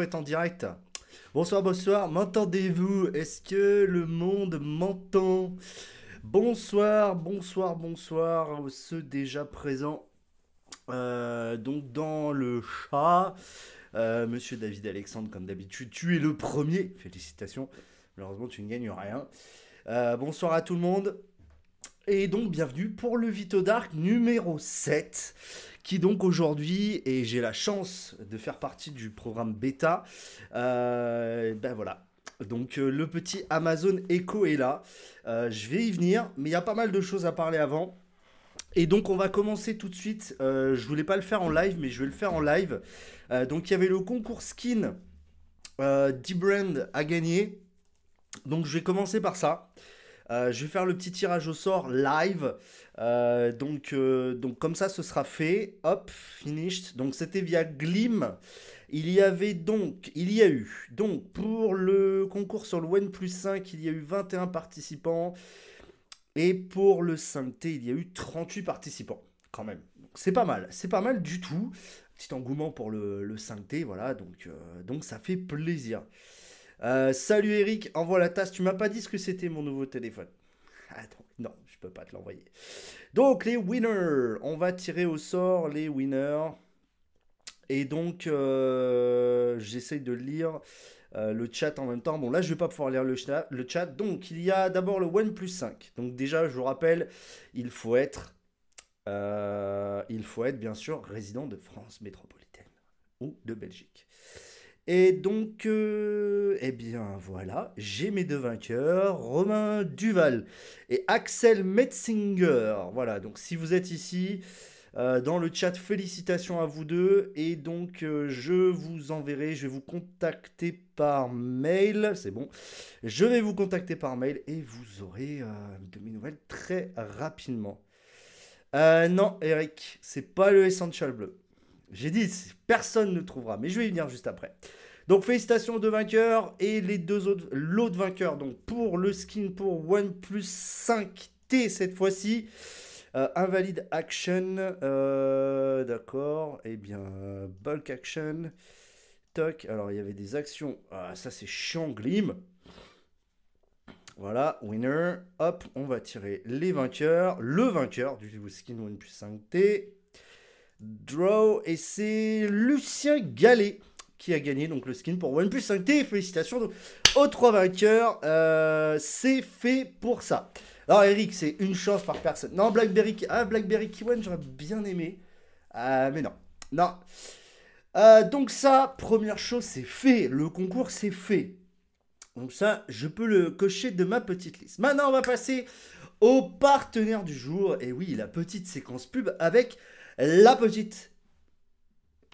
être en direct. Bonsoir, bonsoir, m'entendez-vous? Est-ce que le monde m'entend? Bonsoir, bonsoir, bonsoir, ceux déjà présents. Euh, donc dans le chat, euh, Monsieur David Alexandre, comme d'habitude, tu es le premier. Félicitations. Malheureusement, tu ne gagnes rien. Euh, bonsoir à tout le monde. Et donc, bienvenue pour le Vito Dark numéro 7 qui donc aujourd'hui, et j'ai la chance de faire partie du programme bêta, euh, ben voilà. Donc euh, le petit Amazon Echo est là. Euh, je vais y venir, mais il y a pas mal de choses à parler avant. Et donc on va commencer tout de suite. je voulais pas le faire en live, mais je vais le faire en live. donc il y avait le concours skin. D-Brand a gagné. Donc je vais commencer par ça. Je vais faire le petit tirage au sort live. Euh, donc, euh, donc comme ça, ce sera fait. Hop, finished. Donc c'était via Glim. Il y avait donc, il y a eu, donc pour le concours sur le OnePlus 5, il y a eu 21 participants. Et pour le 5T, il y a eu 38 participants, quand même. C'est pas mal, c'est pas mal du tout. Petit engouement pour le, le 5T, voilà, donc, euh, donc ça fait plaisir. Salut Eric, envoie la tasse. Tu m'as pas dit ce que c'était mon nouveau téléphone. Attends, non, peux pas te l'envoyer. Donc les winners, on va tirer au sort les winners. Et donc euh, j'essaye de lire euh, le chat en même temps. Bon là je vais pas pouvoir lire le chat. Le chat. Donc il y a d'abord le OnePlus 5. Donc déjà je vous rappelle, il faut être, euh, il faut être bien sûr résident de France métropolitaine ou de Belgique. Et donc, euh, eh bien voilà, j'ai mes deux vainqueurs, Romain Duval et Axel Metzinger. Voilà, donc si vous êtes ici euh, dans le chat, félicitations à vous deux. Et donc, euh, je vous enverrai, je vais vous contacter par mail. C'est bon, je vais vous contacter par mail et vous aurez de mes nouvelles très rapidement. non, Eric, c'est pas le Essential Bleu. J'ai dit, personne ne trouvera, mais je vais y venir juste après. Donc félicitations aux deux vainqueurs et les deux autres, l'autre vainqueur, donc pour le skin pour OnePlus 5T cette fois-ci. Euh, invalide action, euh, d'accord, eh bien bulk action, toc, alors il y avait des actions, ah, ça c'est chiant, glim. Voilà, winner, hop, on va tirer les vainqueurs, le vainqueur du skin OnePlus 5T, Draw, et c'est Lucien Gallet qui a gagné donc le skin pour OnePlus 5T. Félicitations aux trois vainqueurs. Euh, c'est fait pour ça. Alors Eric, c'est une chance par personne. Non, Blackberry, ah, Blackberry Kiwan, j'aurais bien aimé. Euh, mais non. Non. Euh, donc ça, première chose, c'est fait. Le concours, c'est fait. Donc ça, je peux le cocher de ma petite liste. Maintenant, on va passer au partenaire du jour. Et oui, la petite séquence pub avec la petite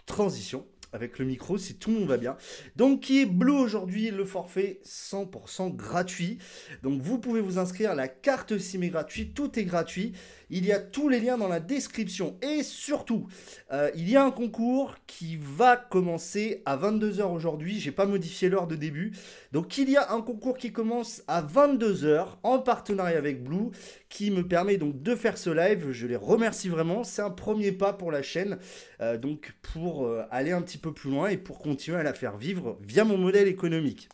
transition avec le micro si tout le monde va bien. Donc qui est bleu aujourd'hui, le forfait 100% gratuit. Donc vous pouvez vous inscrire, la carte SIM est gratuite, tout est gratuit. Il y a tous les liens dans la description. Et surtout, euh, il y a un concours qui va commencer à 22h aujourd'hui. J'ai pas modifié l'heure de début. Donc il y a un concours qui commence à 22h en partenariat avec Blue qui me permet donc de faire ce live. Je les remercie vraiment. C'est un premier pas pour la chaîne. Euh, donc pour euh, aller un petit peu plus loin et pour continuer à la faire vivre via mon modèle économique.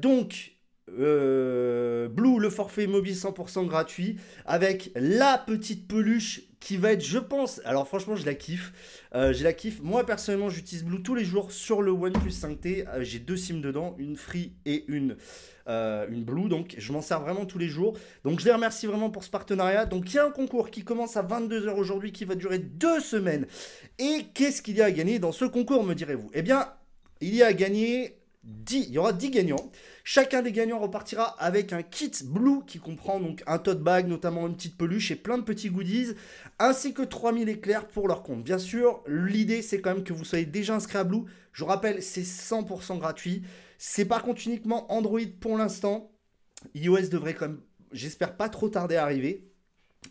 donc euh, Blue, le forfait mobile 100% gratuit, avec la petite peluche qui va être, je pense, alors franchement, je la kiffe. Euh, la kiffe. Moi, personnellement, j'utilise Blue tous les jours sur le OnePlus 5T. Euh, j'ai deux SIM dedans, une Free et une, une Blue. Donc, je m'en sers vraiment tous les jours. Donc, je les remercie vraiment pour ce partenariat. Donc, il y a un concours qui commence à 22h aujourd'hui, qui va durer deux semaines. Et qu'est-ce qu'il y a à gagner dans ce concours, me direz-vous? Eh bien, il y a à gagner 10, il y aura 10 gagnants. Chacun des gagnants repartira avec un kit Blue qui comprend donc un tote bag, notamment une petite peluche et plein de petits goodies, ainsi que 3000 éclairs pour leur compte. Bien sûr, l'idée c'est quand même que vous soyez déjà inscrit à Blue. Je vous rappelle, c'est 100% gratuit. C'est par contre uniquement Android pour l'instant. iOS devrait quand même, j'espère pas trop tarder à arriver.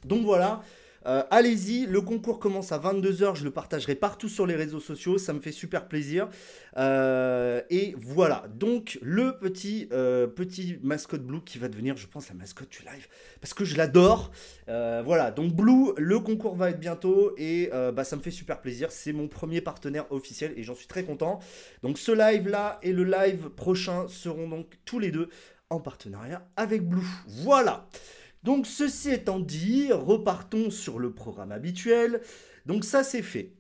Donc voilà, Euh, allez-y, le concours commence à 22h, je le partagerai partout sur les réseaux sociaux, ça me fait super plaisir. Euh, et voilà, donc le petit, euh, petit mascotte Blue qui va devenir, je pense, la mascotte du live, parce que je l'adore. voilà, donc Blue, le concours va être bientôt, et bah, ça me fait super plaisir, c'est mon premier partenaire officiel, et j'en suis très content. Donc ce live-là et le live prochain seront donc tous les deux en partenariat avec Blue. Voilà. Donc ceci étant dit, repartons sur le programme habituel. Donc ça c'est fait.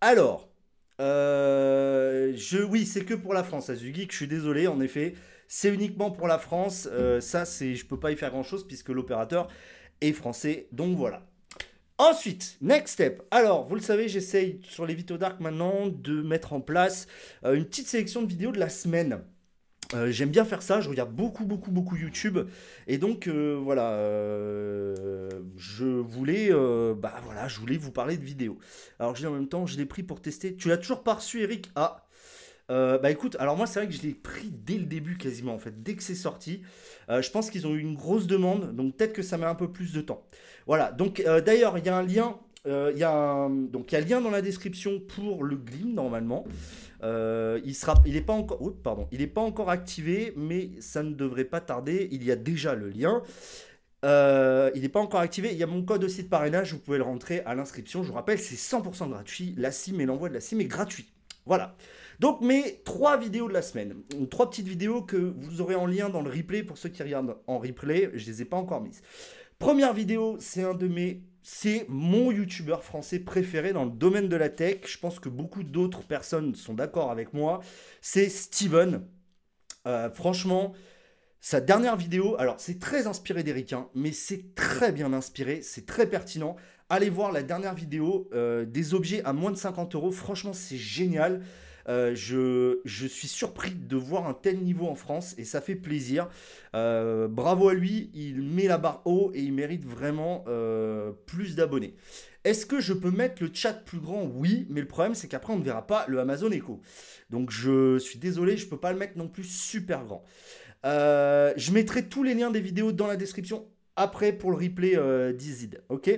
Alors, euh, je, oui, c'est que pour la France, Azugeek, je suis désolé, en effet, c'est uniquement pour la France. Euh, ça, c'est, je peux pas y faire grand chose puisque l'opérateur est français. Donc voilà. Ensuite, next step. Alors, vous le savez, j'essaye sur les Vito Dark maintenant de mettre en place euh, une petite sélection de vidéos de la semaine. Euh, j'aime bien faire ça, je regarde beaucoup, beaucoup, beaucoup YouTube. Et donc, euh, voilà, euh, je voulais, bah voilà, je voulais vous parler de vidéos. Alors, je dis en même temps, je l'ai pris pour tester. Tu l'as toujours pas reçu, Eric? Ah bah écoute, alors moi c'est vrai que je l'ai pris dès le début quasiment en fait, dès que c'est sorti. je pense qu'ils ont eu une grosse demande, donc peut-être que ça met un peu plus de temps. Voilà, donc d'ailleurs il y a un lien, il y a donc il y a un lien dans la description pour le Glim normalement. Euh, il sera, il n'est pas encore, pardon, il est pas encore activé, mais ça ne devrait pas tarder. Il y a déjà le lien. Euh, il n'est pas encore activé. Il y a mon code aussi de parrainage. Vous pouvez le rentrer à l'inscription. Je vous rappelle, c'est 100% gratuit. La SIM et l'envoi de la SIM est gratuit. Voilà. Donc mes trois vidéos de la semaine, trois petites vidéos que vous aurez en lien dans le replay pour ceux qui regardent en replay. Je les ai pas encore mises. Première vidéo, c'est un de mes c'est mon youtubeur français préféré dans le domaine de la tech. Je pense que beaucoup d'autres personnes sont d'accord avec moi. C'est Steven. Euh, franchement, sa dernière vidéo, alors c'est très inspiré d'Eric, hein, mais c'est très bien inspiré, c'est très pertinent. Allez voir la dernière vidéo euh, des objets à moins de 50 euros. Franchement, c'est génial. Euh, je, suis surpris de voir un tel niveau en France et ça fait plaisir. Euh, bravo à lui, il met la barre haut et il mérite vraiment euh, plus d'abonnés. Est-ce que je peux mettre le chat plus grand? Oui, mais le problème c'est qu'après on ne verra pas le Amazon Echo. Donc je suis désolé, je ne peux pas le mettre non plus super grand. je mettrai tous les liens des vidéos dans la description après pour le replay euh, d'Izid. Ok?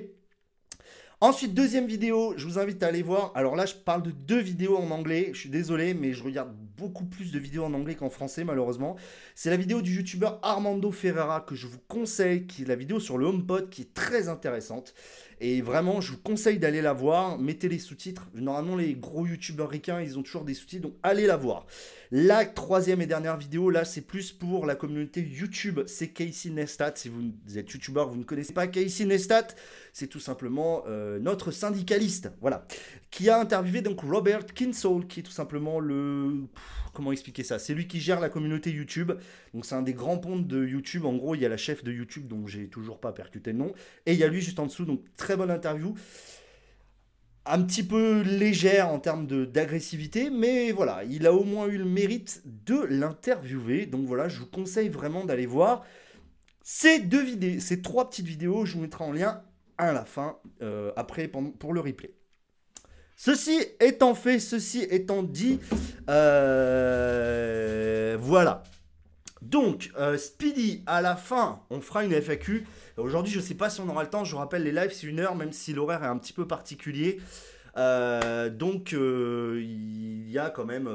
Ensuite, deuxième vidéo, je vous invite à aller voir. Alors là, je parle de deux vidéos en anglais. Je suis désolé, mais je regarde beaucoup plus de vidéos en anglais qu'en français, malheureusement. C'est la vidéo du youtubeur Armando Ferreira que je vous conseille, qui est la vidéo sur le HomePod, qui est très intéressante. Et vraiment, je vous conseille d'aller la voir. Mettez les sous-titres. Normalement, les gros youtubeurs ricains, ils ont toujours des sous-titres. Donc, allez la voir. La troisième et dernière vidéo, là, c'est plus pour la communauté YouTube. C'est Casey Nestat. Si vous êtes youtubeur, vous ne connaissez pas Casey Nestat, c'est tout simplement euh, notre syndicaliste. Voilà. Qui a interviewé donc Robert Kinsall, qui est tout simplement le comment expliquer ça? C'est lui qui gère la communauté YouTube. Donc c'est un des grands pontes de YouTube. En gros, il y a la chef de YouTube dont j'ai toujours pas percuté le nom. Et il y a lui juste en dessous. Donc très bonne interview. Un petit peu légère en termes d'agressivité, mais voilà, il a au moins eu le mérite de l'interviewer. Donc voilà, je vous conseille vraiment d'aller voir ces deux vidéos, ces trois petites vidéos. Je vous mettrai en lien à la fin, euh, après pour le replay. Ceci étant fait, ceci étant dit, euh, voilà. Donc, euh, Speedy, à la fin, on fera une FAQ. Aujourd'hui, je ne sais pas si on aura le temps. Je vous rappelle, les lives, c'est une heure, même si l'horaire est un petit peu particulier. Donc, il y a quand même,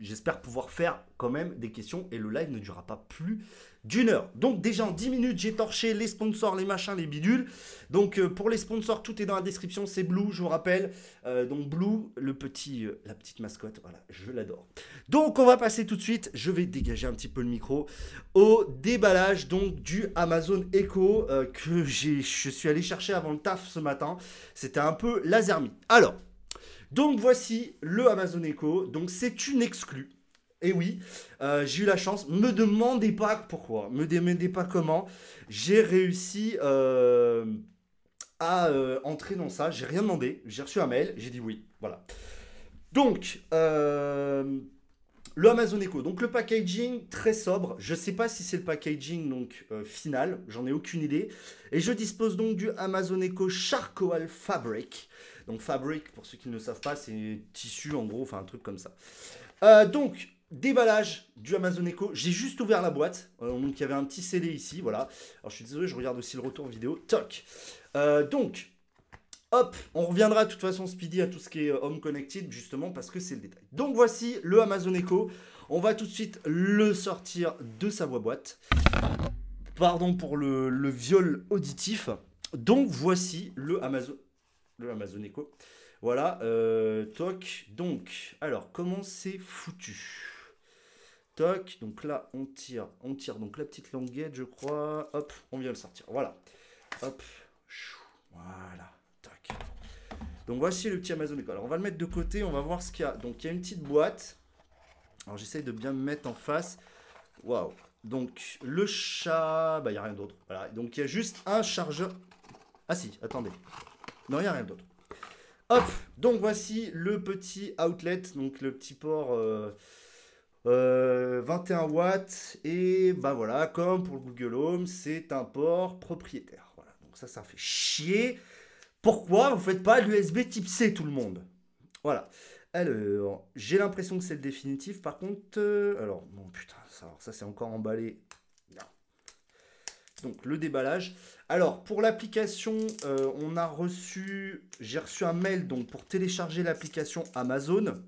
j'espère pouvoir faire quand même des questions et le live ne durera pas plus d'une heure. Donc déjà en 10 minutes, j'ai torché les sponsors, les machins, les bidules. Donc euh, pour les sponsors, tout est dans la description, c'est Blue, je vous rappelle. Euh, donc Blue, le petit, euh, la petite mascotte, voilà, je l'adore. Donc on va passer tout de suite, je vais dégager un petit peu le micro, au déballage donc du Amazon Echo que je suis allé chercher avant le taf ce matin. C'était un peu laser Alors, donc voici le Amazon Echo, donc c'est une exclue. Et oui, euh, j'ai eu la chance. Me demandez pas pourquoi, me demandez pas comment. J'ai réussi euh, à euh, entrer dans ça. J'ai rien demandé. J'ai reçu un mail. J'ai dit oui. Voilà. Donc, le Amazon Echo. Donc le packaging très sobre. Je ne sais pas si c'est le packaging donc final. J'en ai aucune idée. Et je dispose donc du Amazon Echo Charcoal Fabric. Donc fabric, pour ceux qui ne le savent pas, c'est tissu en gros, enfin un truc comme ça. donc déballage du Amazon Echo. J'ai juste ouvert la boîte. Euh, donc il y avait un petit scellé ici, voilà. Alors je suis désolé, je regarde aussi le retour vidéo. Toc. Euh, donc, hop, on reviendra de toute façon speedy à tout ce qui est home connected, justement parce que c'est le détail. Donc voici le Amazon Echo. On va tout de suite le sortir de sa boîte. Pardon pour le, viol auditif. Donc voici le Amazon, le Amazon Echo. Voilà, euh, toc. Donc, alors, comment c'est foutu? Toc, donc là, on tire, on tire donc la petite languette, je crois. Hop, on vient le sortir. Voilà. Hop, voilà, toc. Donc voici le petit Amazon Echo. Alors, on va le mettre de côté, on va voir ce qu'il y a. Donc, il y a une petite boîte. Alors, j'essaye de bien me mettre en face. Waouh. Donc, le chat, bah, il n'y a rien d'autre. Voilà, donc il y a juste un chargeur. Ah si, attendez. Non, il n'y a rien d'autre. Hop, donc voici le petit outlet, donc le petit port 21 euh, euh, watts. Et bah voilà, comme pour le Google Home, c'est un port propriétaire. Voilà, donc ça, ça fait chier. Pourquoi vous faites pas l'USB type C tout le monde? Voilà. Alors, j'ai l'impression que c'est le définitif. Par contre, euh, alors, bon putain, ça, ça c'est encore emballé. Donc le déballage. Alors, pour l'application, euh, on a reçu, j'ai reçu un mail donc pour télécharger l'application Amazon.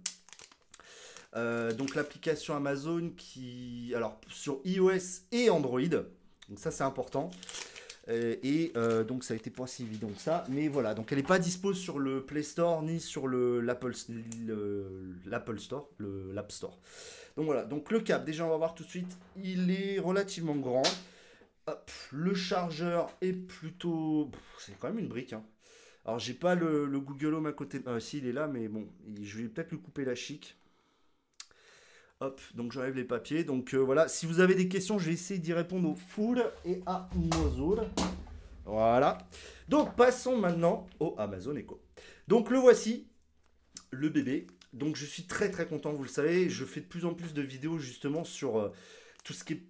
Euh, donc l'application Amazon qui, alors sur iOS et Android. Donc ça c'est important. Euh, et donc ça a été pas si évident que ça. Mais voilà, donc elle n'est pas dispo sur le Play Store ni sur l'Apple Store, l'App Store. Donc voilà, donc le câble, déjà on va voir tout de suite, il est relativement grand le chargeur est plutôt... C'est quand même une brique. Hein. Alors j'ai pas le, Google Home à côté. Ah si il est là, mais bon, je vais peut-être lui couper la chic. Hop, donc j'enlève les papiers. Donc euh, voilà, si vous avez des questions, je vais essayer d'y répondre au full et à Mozul. Voilà. Donc passons maintenant au Amazon Echo. Donc le voici, le bébé. Donc je suis très très content, vous le savez. Je fais de plus en plus de vidéos justement sur euh, tout ce qui est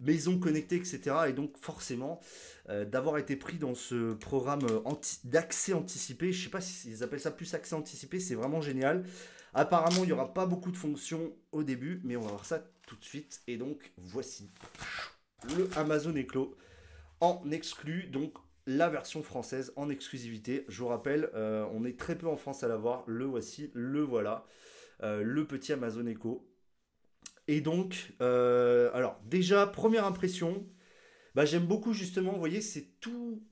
maison connectée, etc. Et donc forcément, euh, d'avoir été pris dans ce programme d'accès anticipé, je sais pas s'ils appellent ça plus accès anticipé, c'est vraiment génial. Apparemment, il n'y aura pas beaucoup de fonctions au début, mais on va voir ça tout de suite. Et donc, voici le Amazon Echo en exclu, donc la version française en exclusivité. Je vous rappelle, euh, on est très peu en France à l'avoir. Le voici, le voilà. le petit Amazon Echo. Et donc, euh, alors déjà, première impression, bah, j'aime beaucoup justement, vous voyez, c'est tout,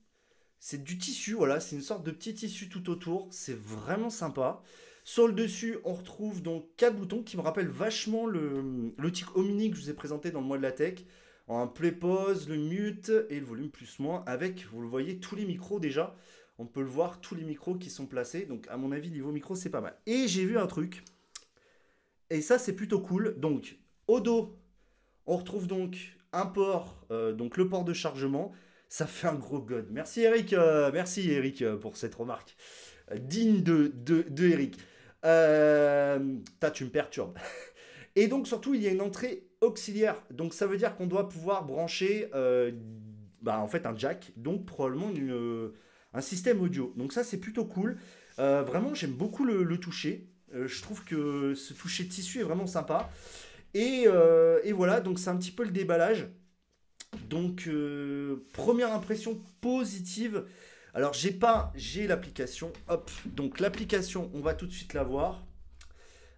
c'est du tissu, voilà, c'est une sorte de petit tissu tout autour, c'est vraiment sympa. Sur le dessus, on retrouve donc quatre boutons qui me rappellent vachement le, le tic Omni que je vous ai présenté dans le mois de la tech. Un play pause, le mute et le volume plus moins avec, vous le voyez, tous les micros déjà. On peut le voir, tous les micros qui sont placés. Donc à mon avis, niveau micro, c'est pas mal. Et j'ai vu un truc. Et ça, c'est plutôt cool. Donc, au dos, on retrouve donc un port, euh, donc le port de chargement. Ça fait un gros god. Merci Eric, euh, merci Eric euh, pour cette remarque. digne de, de, Eric. T'as, tu me perturbes. Et donc surtout, il y a une entrée auxiliaire. Donc ça veut dire qu'on doit pouvoir brancher bah, en fait un jack, donc probablement un système audio. Donc ça c'est plutôt cool. vraiment j'aime beaucoup le, toucher. je trouve que ce toucher de tissu est vraiment sympa. Euh, et, voilà, donc c'est un petit peu le déballage. Donc, euh, première impression positive. Alors, j'ai pas, j'ai l'application. Hop, donc l'application, on va tout de suite la voir.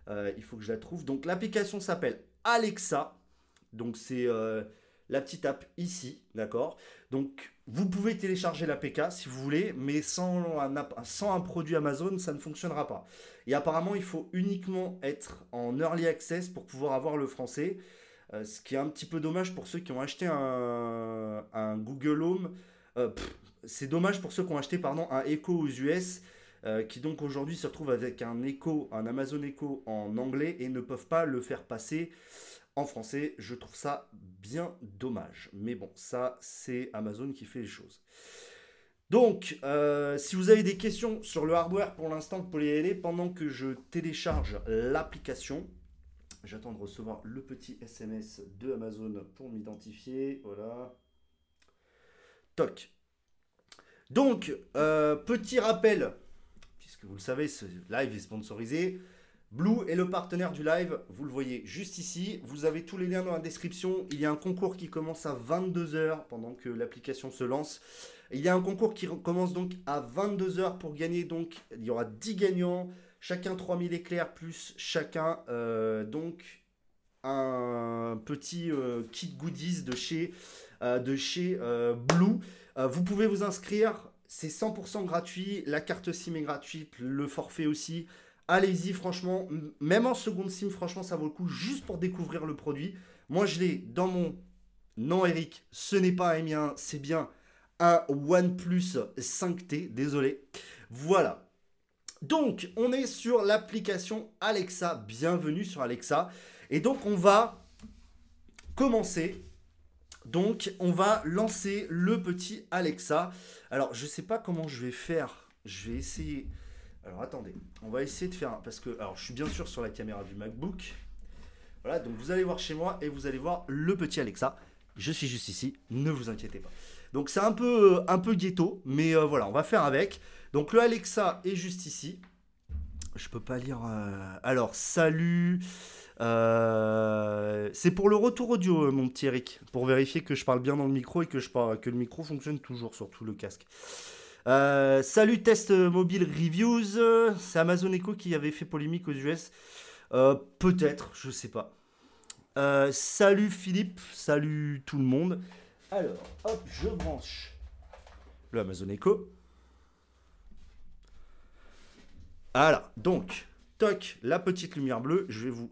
Euh, il faut que je la trouve. Donc, l'application s'appelle Alexa. Donc, c'est la petite app ici, d'accord Donc, vous pouvez télécharger l'APK si vous voulez, mais sans un, produit Amazon, ça ne fonctionnera pas. Et apparemment, il faut uniquement être en early access pour pouvoir avoir le français. Euh, ce qui est un petit peu dommage pour ceux qui ont acheté un, Google Home. Euh, c'est dommage pour ceux qui ont acheté pardon, un Echo aux US. Euh, qui donc aujourd'hui se retrouvent avec un Echo, un Amazon Echo en anglais et ne peuvent pas le faire passer en français. Je trouve ça bien dommage. Mais bon, ça, c'est Amazon qui fait les choses. Donc, euh, si vous avez des questions sur le hardware pour l'instant, vous pouvez y aller pendant que je télécharge l'application. J'attends de recevoir le petit SMS de Amazon pour m'identifier. Voilà. Toc. Donc, euh, petit rappel, puisque vous le savez, ce live est sponsorisé. Blue est le partenaire du live, vous le voyez juste ici. Vous avez tous les liens dans la description. Il y a un concours qui commence à 22h pendant que l'application se lance. Il y a un concours qui commence donc à 22h pour gagner. Donc, il y aura 10 gagnants, chacun 3000 éclairs, plus chacun euh, donc un petit euh, kit goodies de chez, euh, de chez Blue. vous pouvez vous inscrire, c'est 100% gratuit. La carte SIM est gratuite, le forfait aussi. Allez-y, franchement, même en seconde SIM, franchement, ça vaut le coup juste pour découvrir le produit. Moi, je l'ai dans mon. Non, Eric, ce n'est pas un mien, c'est bien un OnePlus 5T, désolé. Voilà. Donc, on est sur l'application Alexa. Bienvenue sur Alexa. Et donc, on va commencer. Donc, on va lancer le petit Alexa. Alors, je sais pas comment je vais faire. Je vais essayer. Alors, attendez. On va essayer de faire. Parce que, alors, je suis bien sûr sur la caméra du MacBook. Voilà, donc vous allez voir chez moi et vous allez voir le petit Alexa. Je suis juste ici, ne vous inquiétez pas. Donc c'est un peu, euh, un peu ghetto, mais euh, voilà, on va faire avec. Donc le Alexa est juste ici. Je peux pas lire. Euh, alors, salut. C'est pour le retour audio, mon petit Eric, pour vérifier que je parle bien dans le micro et que, le micro fonctionne toujours sur tout le casque. salut Test Mobile Reviews. C'est Amazon Echo qui avait fait polémique aux US. Peut-être, je sais pas. salut Philippe, salut tout le monde. Alors, hop, je branche le Amazon Echo. Voilà, donc, toc, la petite lumière bleue, je vais vous,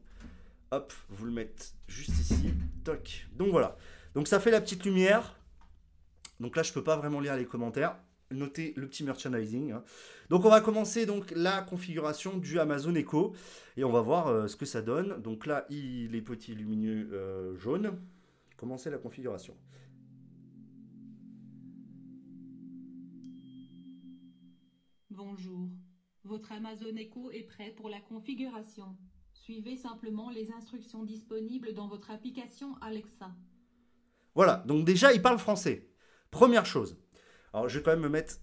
hop, vous le mettre juste ici, toc. Donc voilà, donc ça fait la petite lumière. Donc là, je peux pas vraiment lire les commentaires. Notez le petit merchandising. Hein. Donc on va commencer donc la configuration du Amazon Echo et on va voir euh, ce que ça donne. Donc là, il est petit lumineux euh, jaune. Commencer la configuration? Bonjour. Votre Amazon Echo est prêt pour la configuration. Suivez simplement les instructions disponibles dans votre application Alexa. Voilà, donc déjà, il parle français. Première chose. Alors, je vais quand même me mettre.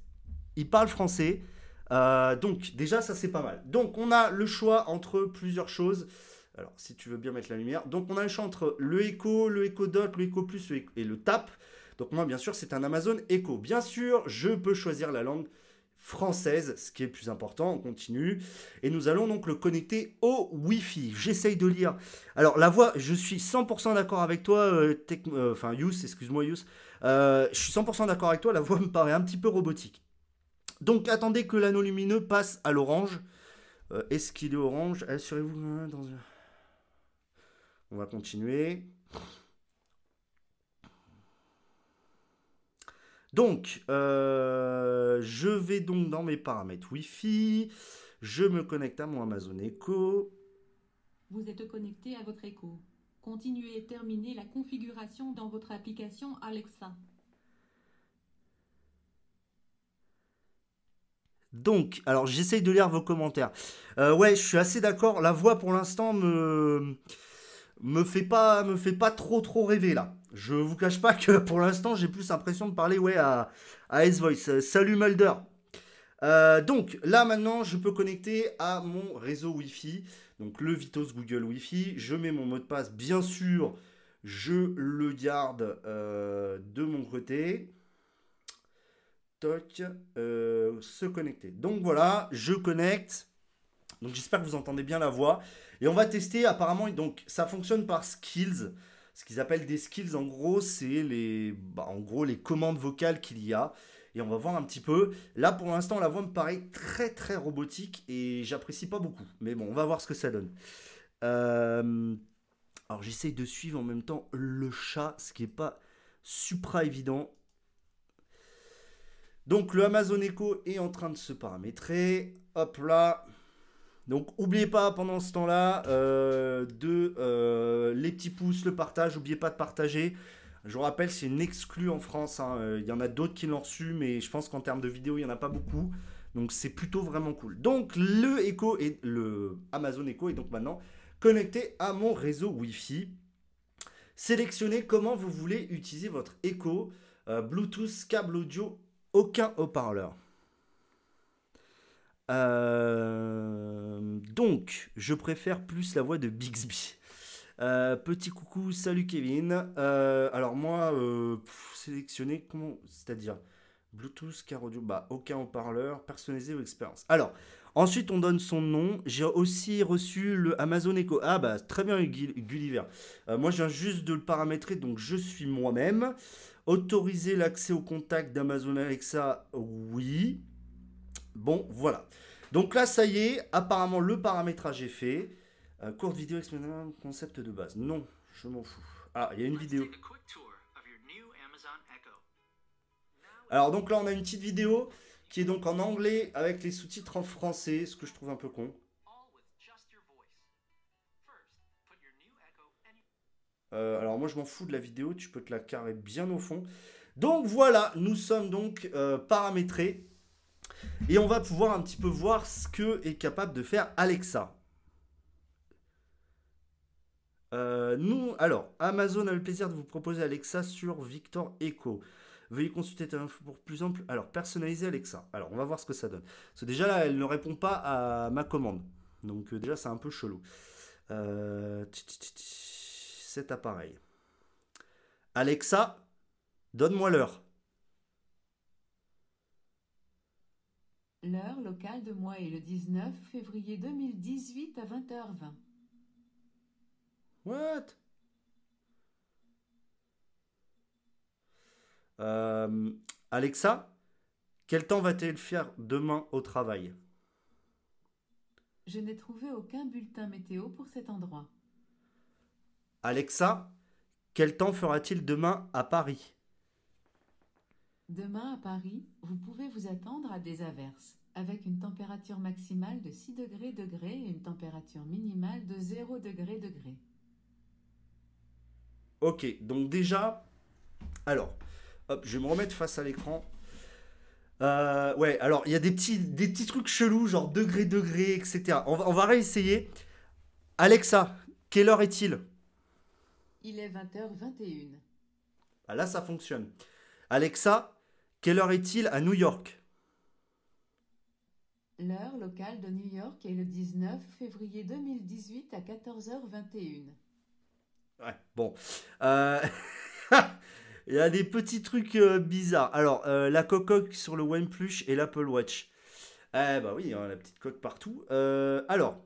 Il parle français. Euh, donc, déjà, ça, c'est pas mal. Donc, on a le choix entre plusieurs choses. Alors, si tu veux bien mettre la lumière. Donc, on a le choix entre le Echo, le Echo Dot, le Echo Plus et le Tap. Donc, moi, bien sûr, c'est un Amazon Echo. Bien sûr, je peux choisir la langue française, ce qui est plus important, on continue. Et nous allons donc le connecter au Wi-Fi. J'essaye de lire. Alors la voix, je suis 100% d'accord avec toi, euh, euh, enfin Yous, excuse-moi Yous. Euh, je suis 100% d'accord avec toi, la voix me paraît un petit peu robotique. Donc attendez que l'anneau lumineux passe à l'orange. Est-ce qu'il est orange? Assurez-vous. Hein. On va continuer. Donc, euh, je vais donc dans mes paramètres Wi-Fi. Je me connecte à mon Amazon Echo. Vous êtes connecté à votre Echo. Continuez et terminez la configuration dans votre application Alexa. Donc, alors j'essaye de lire vos commentaires. Euh, ouais, je suis assez d'accord. La voix pour l'instant me me fait pas me fait pas trop trop rêver là. Je vous cache pas que pour l'instant, j'ai plus l'impression de parler ouais, à, à S-Voice. Euh, salut Mulder. Euh, donc là maintenant, je peux connecter à mon réseau Wi-Fi. Donc le Vitos Google Wi-Fi. Je mets mon mot de passe. Bien sûr, je le garde euh, de mon côté. Toc. se connecter. Donc voilà, je connecte. Donc j'espère que vous entendez bien la voix. Et on va tester apparemment. Donc ça fonctionne par skills ce qu'ils appellent des skills. En gros, c'est les, bah, en gros, les commandes vocales qu'il y a. Et on va voir un petit peu. Là, pour l'instant, la voix me paraît très très robotique et j'apprécie pas beaucoup. Mais bon, on va voir ce que ça donne. Euh, alors, j'essaye de suivre en même temps le chat, ce qui n'est pas supra évident. Donc, le Amazon Echo est en train de se paramétrer. Hop là. Donc n'oubliez pas pendant ce temps-là euh, de euh, les petits pouces, le partage, n'oubliez pas de partager. Je vous rappelle, c'est une exclue en France. Hein. Euh, il y en a d'autres qui l'ont reçu, mais je pense qu'en termes de vidéo, il n'y en a pas beaucoup. Donc c'est plutôt vraiment cool. Donc le Echo et le Amazon Echo est donc maintenant connecté à mon réseau Wi-Fi. Sélectionnez comment vous voulez utiliser votre Echo. Bluetooth, câble audio, aucun haut-parleur. Euh, donc, je préfère plus la voix de Bixby. Euh, petit coucou, salut Kevin. Euh, alors moi, sélectionner comment, c'est-à-dire Bluetooth, car audio, bah aucun haut-parleur, personnalisé ou expérience. Alors, ensuite on donne son nom. J'ai aussi reçu le Amazon Echo. Ah bah très bien Gulliver. moi je viens juste de le paramétrer, donc je suis moi-même. Autoriser l'accès au contact d'Amazon Alexa, oui. Bon, voilà. Donc là, ça y est, apparemment le paramétrage est fait. Euh, courte vidéo expliquant concept de base. Non, je m'en fous. Ah, il y a une vidéo. Alors donc là, on a une petite vidéo qui est donc en anglais avec les sous-titres en français, ce que je trouve un peu con. Euh, alors moi je m'en fous de la vidéo, tu peux te la carrer bien au fond. Donc voilà, nous sommes donc euh, paramétrés. Et on va pouvoir un petit peu voir ce que est capable de faire Alexa. Euh, nous, alors, Amazon a le plaisir de vous proposer Alexa sur Victor Echo. Veuillez consulter pour plus ample. Alors, personnaliser Alexa. Alors, on va voir ce que ça donne. Parce déjà là, elle ne répond pas à ma commande. Donc, déjà, c'est un peu chelou. Euh, cet appareil. Alexa, donne-moi l'heure. L'heure locale de moi est le 19 février 2018 à 20h20. What? Euh, Alexa, quel temps va-t-elle faire demain au travail? Je n'ai trouvé aucun bulletin météo pour cet endroit. Alexa, quel temps fera-t-il demain à Paris? Demain à Paris, vous pouvez vous attendre à des averses, avec une température maximale de 6 degrés degrés et une température minimale de 0 degré degré. Ok, donc déjà, alors, hop, je vais me remettre face à l'écran. Euh, ouais, alors il y a des petits, des petits trucs chelous, genre degré, degré, etc. On va, on va réessayer. Alexa, quelle heure est-il? Il est 20h21. Ah, là, ça fonctionne. Alexa, quelle heure est-il à New York? L'heure locale de New York est le 19 février 2018 à 14h21. Ouais, bon. Euh, il y a des petits trucs euh, bizarres. Alors, euh, la cocoque sur le OnePlus et l'Apple Watch. Eh bah oui, hein, la petite coque partout. alors,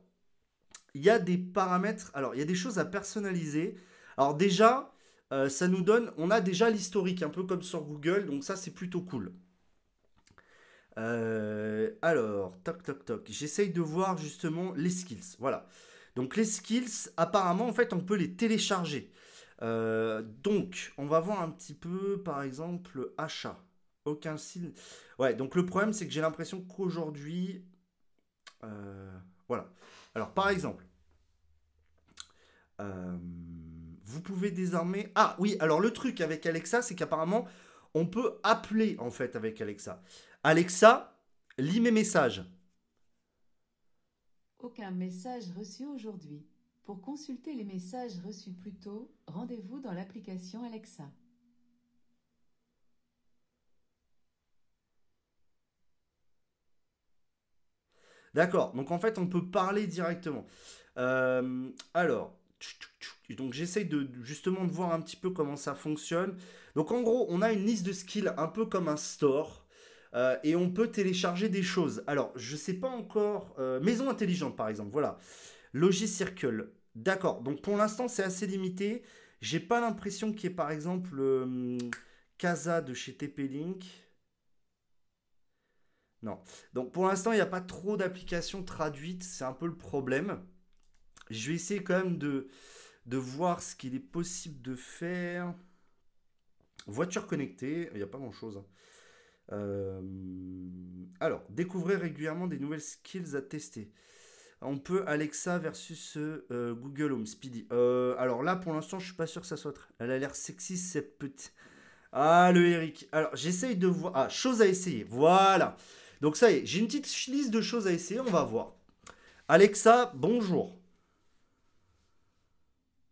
il y a des paramètres. Alors, il y a des choses à personnaliser. Alors déjà, euh, ça nous donne, on a déjà l'historique, un peu comme sur Google, donc ça c'est plutôt cool. Euh, alors, toc toc toc, j'essaye de voir justement les skills. Voilà. Donc les skills, apparemment, en fait, on peut les télécharger. Euh, donc, on va voir un petit peu, par exemple, achat. Aucun style. Ouais, donc le problème, c'est que j'ai l'impression qu'aujourd'hui... voilà. Alors, par exemple... Vous pouvez désormais... Ah oui, alors le truc avec Alexa, c'est qu'apparemment, on peut appeler en fait avec Alexa. Alexa, lis mes messages. Aucun message reçu aujourd'hui. Pour consulter les messages reçus plus tôt, rendez-vous dans l'application Alexa. D'accord, donc en fait on peut parler directement. Euh, alors, donc j'essaye de justement de voir un petit peu comment ça fonctionne. Donc en gros, on a une liste de skills un peu comme un store. Euh, et on peut télécharger des choses. Alors, je sais pas encore. Euh, maison intelligente, par exemple. Voilà. Logis Circle. D'accord. Donc pour l'instant, c'est assez limité. J'ai pas l'impression qu'il y ait par exemple euh, Casa de chez TP-Link. Non. Donc pour l'instant, il n'y a pas trop d'applications traduites. C'est un peu le problème. Je vais essayer quand même de, voir ce qu'il est possible de faire. Voiture connectée, il n'y a pas grand-chose. Hein. Euh, alors, découvrez régulièrement des nouvelles skills à tester. On peut Alexa versus euh, Google Home Speedy. Euh, alors là, pour l'instant, je suis pas sûr que ça soit. Elle a l'air sexy cette petite. Ah, le Eric. Alors, j'essaye de voir. Ah, choses à essayer. Voilà. Donc ça y est, j'ai une petite liste de choses à essayer. On va voir. Alexa, bonjour.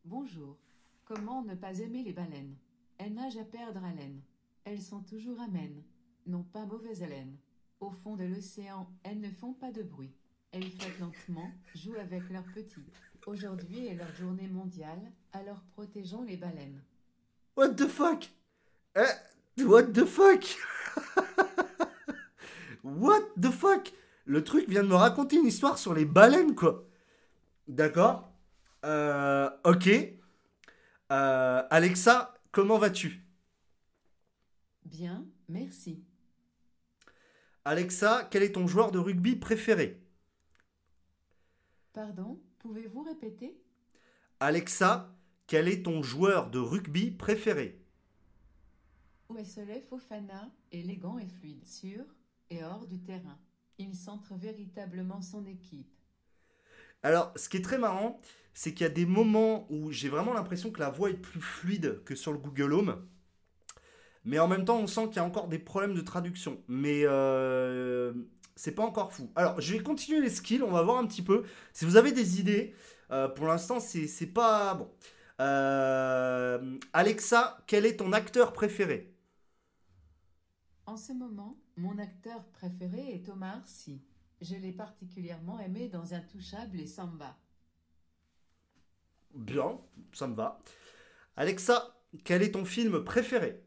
Bonjour. Comment ne pas aimer les baleines? Elles nagent à perdre haleine. Elles sont toujours amènes. Non pas mauvaise haleine. Au fond de l'océan, elles ne font pas de bruit. Elles flottent lentement, jouent avec leurs petits. Aujourd'hui est leur journée mondiale, alors protégeons les baleines. What the fuck? Eh, What the fuck? What the fuck? Le truc vient de me raconter une histoire sur les baleines, quoi. D'accord? Euh, Ok. Euh, Alexa, comment vas-tu? Bien, merci. Alexa, quel est ton joueur de rugby préféré? Pardon, pouvez-vous répéter? Alexa, quel est ton joueur de rugby préféré? Wesley Fofana, élégant et fluide sur et hors du terrain. Il centre véritablement son équipe. Alors, ce qui est très marrant, c'est qu'il y a des moments où j'ai vraiment l'impression que la voix est plus fluide que sur le Google Home. Mais en même temps, on sent qu'il y a encore des problèmes de traduction. Mais euh, c'est pas encore fou. Alors, je vais continuer les skills, on va voir un petit peu. Si vous avez des idées, euh, pour l'instant, c'est pas bon. Euh, Alexa, quel est ton acteur préféré? En ce moment, mon acteur préféré est Omar Sy. Je l'ai particulièrement aimé dans Intouchable et Samba. Bien, ça me va. Alexa, quel est ton film préféré?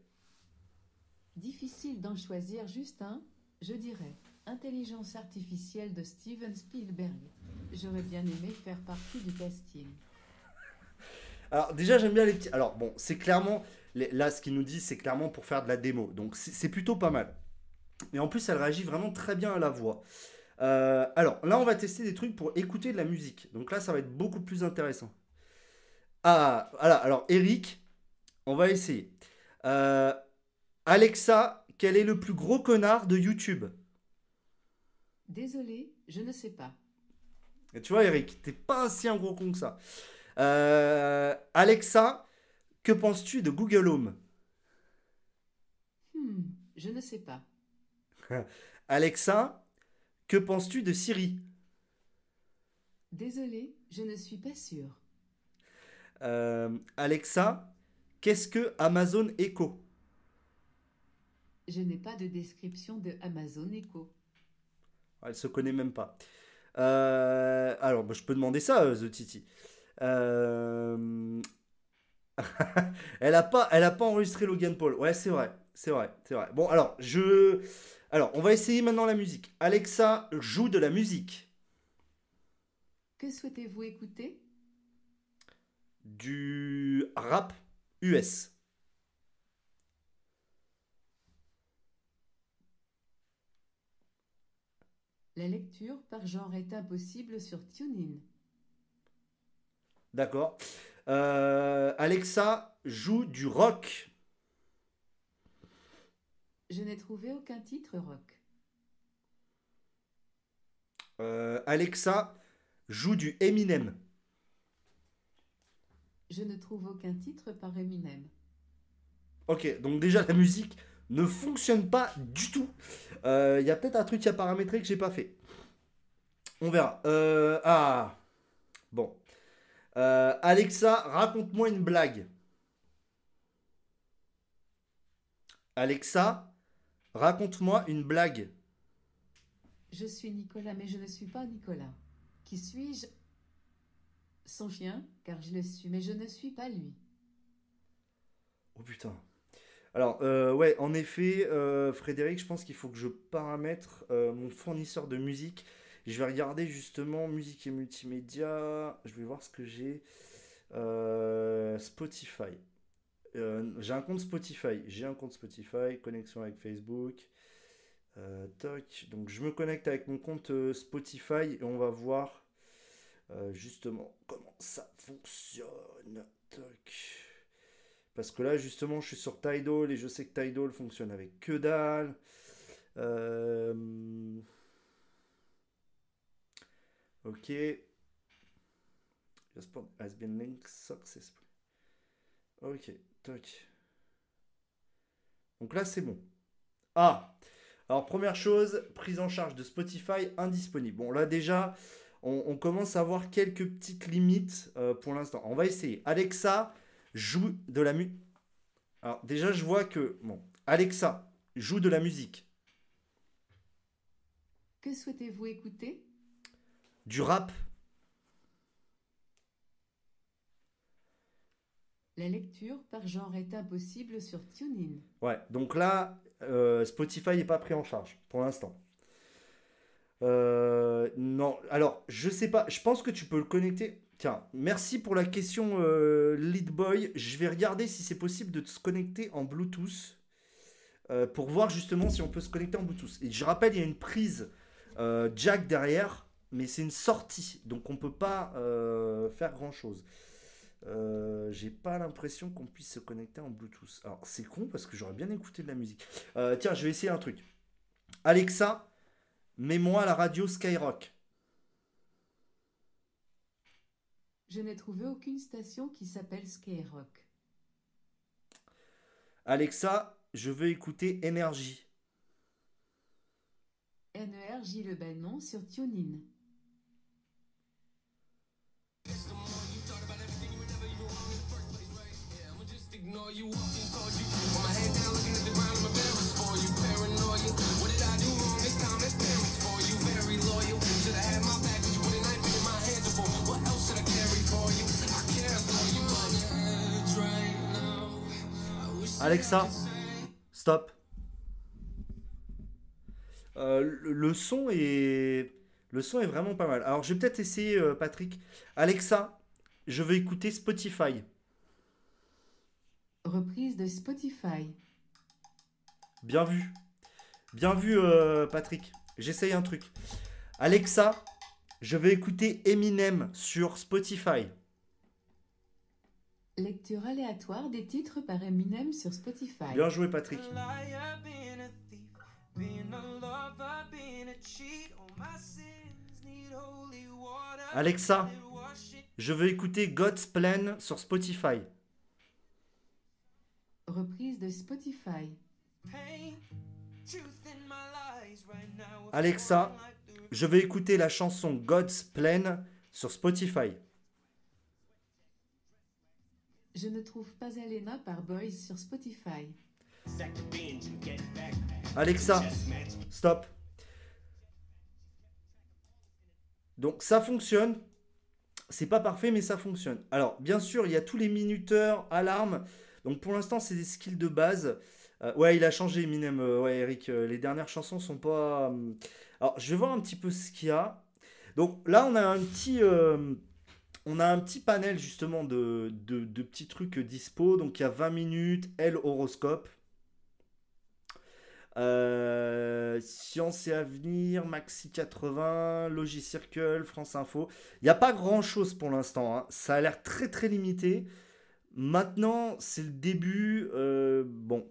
Difficile d'en choisir juste un, je dirais. Intelligence artificielle de Steven Spielberg. J'aurais bien aimé faire partie du casting. Alors déjà j'aime bien les petits... Alors bon, c'est clairement... Là ce qu'il nous dit c'est clairement pour faire de la démo. Donc c'est plutôt pas mal. Et en plus elle réagit vraiment très bien à la voix. Euh, alors là on va tester des trucs pour écouter de la musique. Donc là ça va être beaucoup plus intéressant. Ah voilà, alors Eric, on va essayer. Euh, Alexa, quel est le plus gros connard de YouTube? Désolé, je ne sais pas. Et tu vois, Eric, t'es pas si un gros con que ça. Euh, Alexa, que penses-tu de Google Home? Hmm, je ne sais pas. Alexa, que penses-tu de Siri? Désolé, je ne suis pas sûr. Euh, Alexa, qu'est-ce que Amazon Echo? Je n'ai pas de description de Amazon Echo. Elle se connaît même pas. Euh, alors, bah, je peux demander ça, euh, The Titi. elle a pas, elle a pas enregistré Logan Paul. Ouais, c'est vrai, c'est vrai, c'est vrai. Bon, alors je, alors on va essayer maintenant la musique. Alexa joue de la musique. Que souhaitez-vous écouter? Du rap US. La lecture par genre est impossible sur TuneIn. D'accord. Euh, Alexa joue du rock. Je n'ai trouvé aucun titre rock. Euh, Alexa joue du Eminem. Je ne trouve aucun titre par Eminem. Ok, donc déjà la musique ne fonctionne pas du tout. Il euh, y a peut-être un truc à paramétrer que j'ai pas fait. On verra. Euh, ah, bon. Euh, Alexa, raconte-moi une blague. Alexa, raconte-moi une blague. Je suis Nicolas, mais je ne suis pas Nicolas. Qui suis-je Son chien, car je le suis, mais je ne suis pas lui. Oh putain. Alors, euh, ouais, en effet, euh, Frédéric, je pense qu'il faut que je paramètre mon fournisseur de musique je vais regarder justement musique et multimédia. Je vais voir ce que j'ai. Euh, Spotify. Euh, j'ai un compte Spotify. J'ai un compte Spotify. Connexion avec Facebook. Euh, toc. Donc je me connecte avec mon compte Spotify et on va voir justement comment ça fonctionne. Toc. Parce que là, justement, je suis sur Tidal et je sais que Tidal fonctionne avec que dalle. Euh, Ok. has been linked successfully. Ok, toc. Donc là, c'est bon. Ah Alors, première chose, prise en charge de Spotify indisponible. Bon, là, déjà, on, commence à voir quelques petites limites euh, pour l'instant. On va essayer. Alexa joue de la musique. Alors, déjà, je vois que. Bon, Alexa joue de la musique. Que souhaitez-vous écouter? Du rap La lecture par genre est impossible sur TuneIn. Ouais, donc là, euh, Spotify n'est pas pris en charge pour l'instant. Euh, non, alors, je sais pas, je pense que tu peux le connecter. Tiens, merci pour la question, euh, Lead Boy. Je vais regarder si c'est possible de se connecter en Bluetooth euh, pour voir justement si on peut se connecter en Bluetooth. Et je rappelle, il y a une prise euh, jack derrière, mais c'est une sortie, donc on peut pas euh, faire grand chose. J'ai pas l'impression qu'on puisse se connecter en Bluetooth. Alors c'est con parce que j'aurais bien écouté de la musique. Tiens, je vais essayer un truc. Alexa, mets-moi la radio Skyrock. Je n'ai trouvé aucune station qui s'appelle Skyrock. Alexa, je veux écouter Énergie. NERJ Le Banon sur TuneIn. Alexa, stop. Euh, le, le son est le son est vraiment pas mal. Alors je vais peut-être essayer euh, Patrick. Alexa, je veux écouter Spotify. Reprise de Spotify. Bien vu. Bien vu euh, Patrick. J'essaye un truc. Alexa, je vais écouter Eminem sur Spotify. Lecture aléatoire des titres par Eminem sur Spotify. Bien joué Patrick. Alexa, je veux écouter God's Plan sur Spotify. Reprise de Spotify. Alexa, je vais écouter la chanson God's Plan sur Spotify. Je ne trouve pas Alena par Boys sur Spotify. Alexa, stop. Donc ça fonctionne. C'est pas parfait, mais ça fonctionne. Alors, bien sûr, il y a tous les minuteurs, alarmes. Donc pour l'instant, c'est des skills de base. Euh, ouais, il a changé, Eminem. Euh, ouais, Eric, euh, les dernières chansons sont pas. Alors, je vais voir un petit peu ce qu'il y a. Donc là, on a un petit. On a un petit panel justement de, de, de petits trucs dispo. Donc il y a 20 minutes, L horoscope. Euh, Science et Avenir, Maxi 80, Logicircle, France Info. Il n'y a pas grand chose pour l'instant. hein. Ça a l'air très très limité. Maintenant, c'est le début. euh, bon.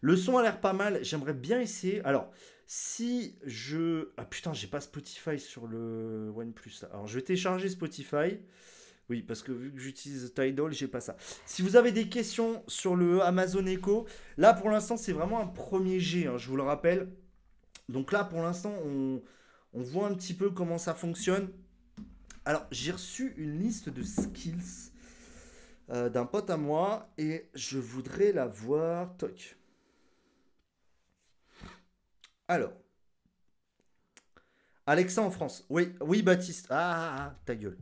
Le son a l'air pas mal. J'aimerais bien essayer. Alors, si je. Ah putain, j'ai pas Spotify sur le OnePlus. Alors, je vais télécharger Spotify. Oui, parce que vu que j'utilise Tidal, j'ai pas ça. Si vous avez des questions sur le Amazon Echo, là pour l'instant c'est vraiment un premier jet, hein, je vous le rappelle. Donc là pour l'instant on, on voit un petit peu comment ça fonctionne. Alors j'ai reçu une liste de skills euh, d'un pote à moi et je voudrais la voir. Toc. Alors. Alexa en France. Oui, oui Baptiste. Ah, ah, ah, ta gueule.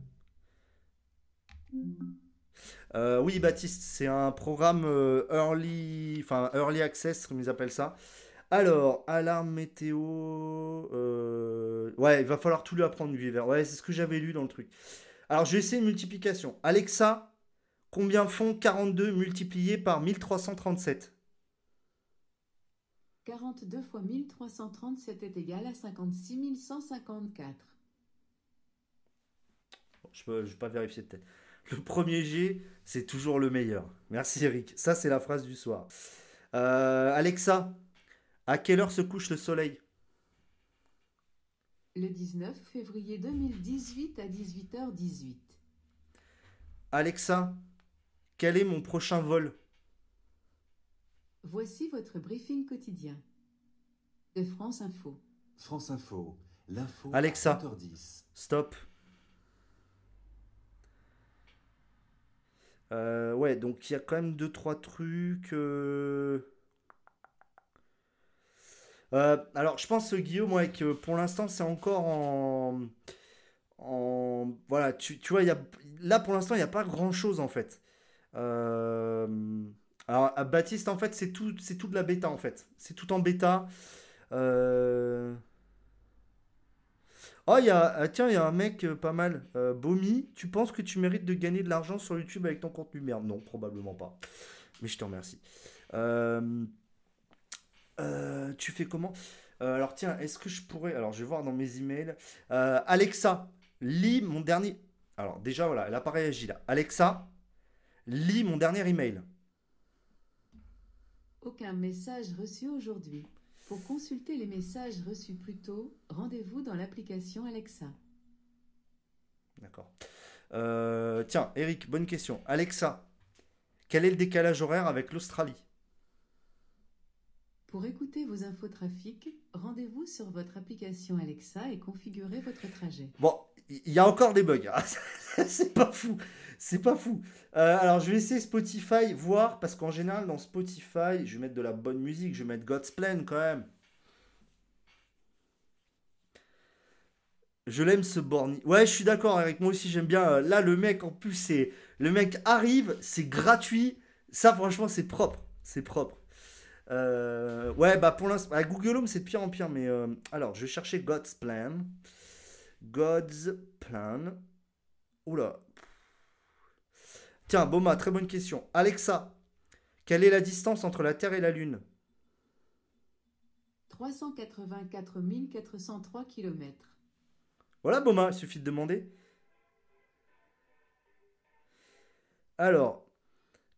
Euh, oui, Baptiste, c'est un programme euh, early, enfin early access, comme ils appellent ça. Alors, alarme météo. euh, Ouais, il va falloir tout lui apprendre du vert. Ouais, c'est ce que j'avais lu dans le truc. Alors, je vais essayer une multiplication. Alexa, combien font 42 multiplié par 1337 42 fois 1337 est égal à 56 154. Bon, Je ne vais pas vérifier de tête. Le premier G, c'est toujours le meilleur. Merci Eric. Ça, c'est la phrase du soir. Euh, Alexa, à quelle heure se couche le soleil? Le 19 février 2018 à 18h18. Alexa, quel est mon prochain vol? Voici votre briefing quotidien. De France Info. France Info, l'info Alexa. à 7h10. Stop. Euh, ouais, donc il y a quand même deux trois trucs. euh. Euh, alors, je pense, Guillaume, ouais, que pour l'instant, c'est encore en. en... Voilà, tu, tu vois, il y a... là, pour l'instant, il n'y a pas grand-chose, en fait. Euh, Alors, à Baptiste, en fait, c'est tout, c'est tout de la bêta, en fait. C'est tout en bêta. Euh, Oh, y a... ah, tiens, il y a un mec euh, pas mal. Euh, Bomi, tu penses que tu mérites de gagner de l'argent sur YouTube avec ton contenu? Merde, non, probablement pas. Mais je te remercie. Euh, euh, tu fais comment? Alors tiens, est-ce que je pourrais... Alors je vais voir dans mes emails. Alexa, lis mon dernier... Alors déjà, voilà, elle a pas réagi là. Alexa, lis mon dernier email. Aucun message reçu aujourd'hui. Pour consulter les messages reçus plus tôt, rendez-vous dans l'application Alexa. D'accord. Euh, tiens, Eric, bonne question. Alexa, quel est le décalage horaire avec l'Australie? Pour écouter vos infotrafics, rendez-vous sur votre application Alexa et configurez votre trajet. Bon, il y a encore des bugs. hein. C'est pas fou. C'est pas fou. Euh, alors, je vais essayer Spotify, voir, parce qu'en général, dans Spotify, je vais mettre de la bonne musique, je vais mettre God's Plan quand même. Je l'aime ce Borny. Ouais, je suis d'accord, Eric. Moi aussi, j'aime bien. Euh, Là, le mec, en plus, c'est. Le mec arrive, c'est gratuit. Ça, franchement, c'est propre. C'est propre. Euh, Ouais, bah pour l'instant. À Google Home, c'est pire en pire. Mais alors, je vais chercher God's Plan. God's Plan. Oula. Tiens, Boma, très bonne question. Alexa, quelle est la distance entre la Terre et la Lune? 384 403 km. Voilà, Boma, il suffit de demander. Alors,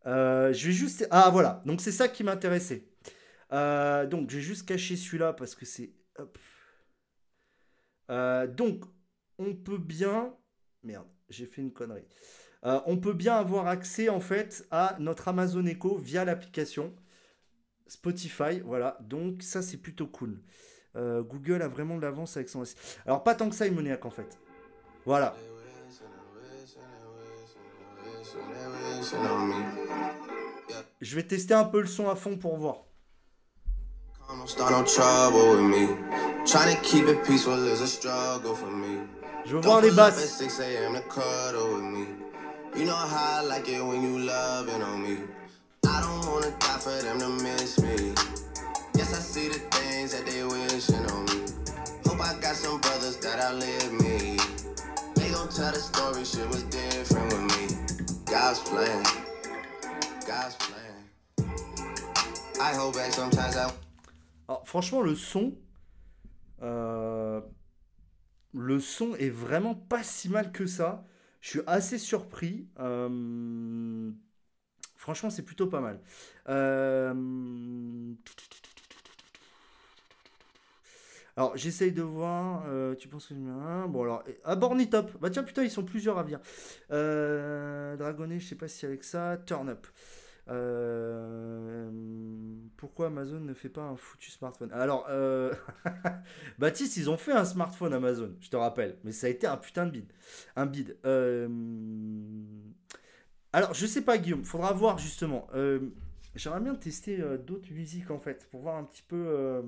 euh, je vais juste. Ah, voilà. Donc, c'est ça qui m'intéressait. Euh, donc, je vais juste cacher celui-là parce que c'est. Euh, donc, on peut bien. Merde, j'ai fait une connerie. Euh, on peut bien avoir accès en fait à notre Amazon Echo via l'application Spotify. Voilà, donc ça c'est plutôt cool. Euh, Google a vraiment de l'avance avec son. Alors, pas tant que ça, Imoniac en fait. Voilà. Je vais tester un peu le son à fond pour voir. Je veux voir les basses. You know how I like it when you loving on me. I don't wanna die for them to miss me. Yes, I see the things that they wishing on me. Hope I got some brothers that outlive me. They gon' tell the story, shit was different with me. God's plan, God's plan. I hold back sometimes I Alors, franchement, le son. euh, le son est vraiment pas si mal que ça. Je suis assez surpris. Euh, franchement, c'est plutôt pas mal. Euh, Alors, j'essaye de voir. euh, tu penses que je un? Bon, alors. Ah, Borny Top. Bah, tiens, putain, ils sont plusieurs à venir. Euh, Dragonnet, je sais pas si avec ça. Turn Up. Euh, pourquoi Amazon ne fait pas un foutu smartphone? Alors, euh, Baptiste, ils ont fait un smartphone Amazon, je te rappelle, mais ça a été un putain de bide. Un bide. Euh, Alors, je sais pas, Guillaume, faudra voir justement. Euh, J'aimerais bien tester d'autres musiques en fait, pour voir un petit peu.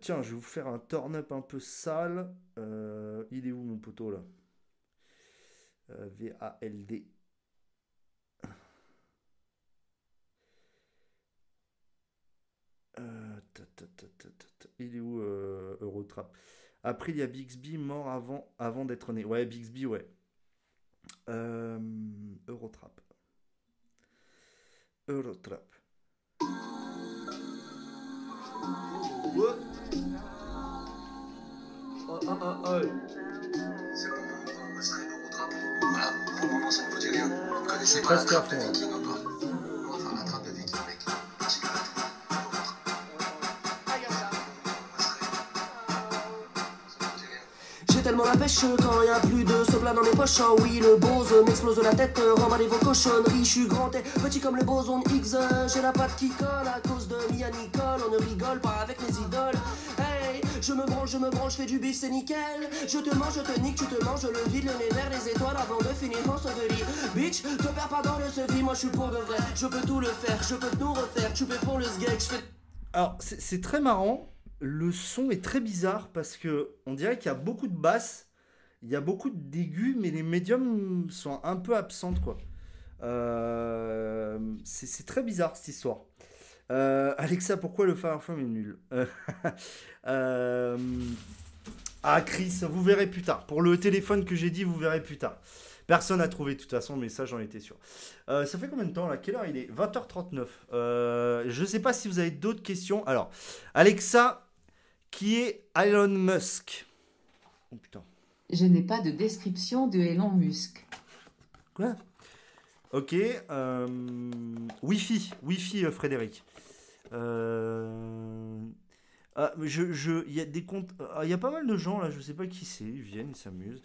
Tiens, je vais vous faire un turn up un peu sale. Il est où mon poteau là? V-A-L-D. Euh, ta, ta, ta, ta, ta, ta. Il est où euh, Eurotrap? Après, il y a Bixby mort avant, avant d'être né. Ouais, Bixby, ouais. Euh, Eurotrap. Eurotrap. C'est bon, on va enregistrer l'Eurotrap. Voilà, pour le moment ça ne vous dit rien. Vous connaissez pas la Presque à trappe de fond, Pêche quand y a plus de ce plat dans mes poches. Ah oui, le bose m'explose la tête, remballez vos cochonneries. Je suis grand et petit comme le boson Higgs. J'ai la patte qui colle à cause de Mia Nicole. On ne rigole pas avec mes idoles. Hey, je me branche, je me branche, fais du bif, c'est nickel. Je te mange, je te nique, tu te manges le vide, le nez vers les étoiles avant de finir en enseveli. Bitch, te perds pas dans le vie, moi je suis pour de vrai. Je peux tout le faire, je peux tout refaire. Tu peux pour le sgeg, je fais. Alors, c'est très marrant. Le son est très bizarre parce que on dirait qu'il y a beaucoup de basses, il y a beaucoup d'aigus, mais les médiums sont un peu absentes, quoi. Euh, c'est très bizarre cette histoire. Euh, Alexa, pourquoi le Fire Phone est nul Euh, Ah, Chris, vous verrez plus tard. Pour le téléphone que j'ai dit, vous verrez plus tard. Personne n'a trouvé de toute façon, mais ça j'en étais sûr. Ça fait combien de temps là? Quelle heure il est? 20h39. Euh, je ne sais pas si vous avez d'autres questions. Alors, Alexa, qui est Elon Musk? Oh putain. Je n'ai pas de description de Elon Musk. Quoi? Ok. Euh, Wi-Fi. Wi-Fi, Frédéric. Il y a pas mal de gens là, je sais pas qui c'est, ils viennent, ils s'amusent.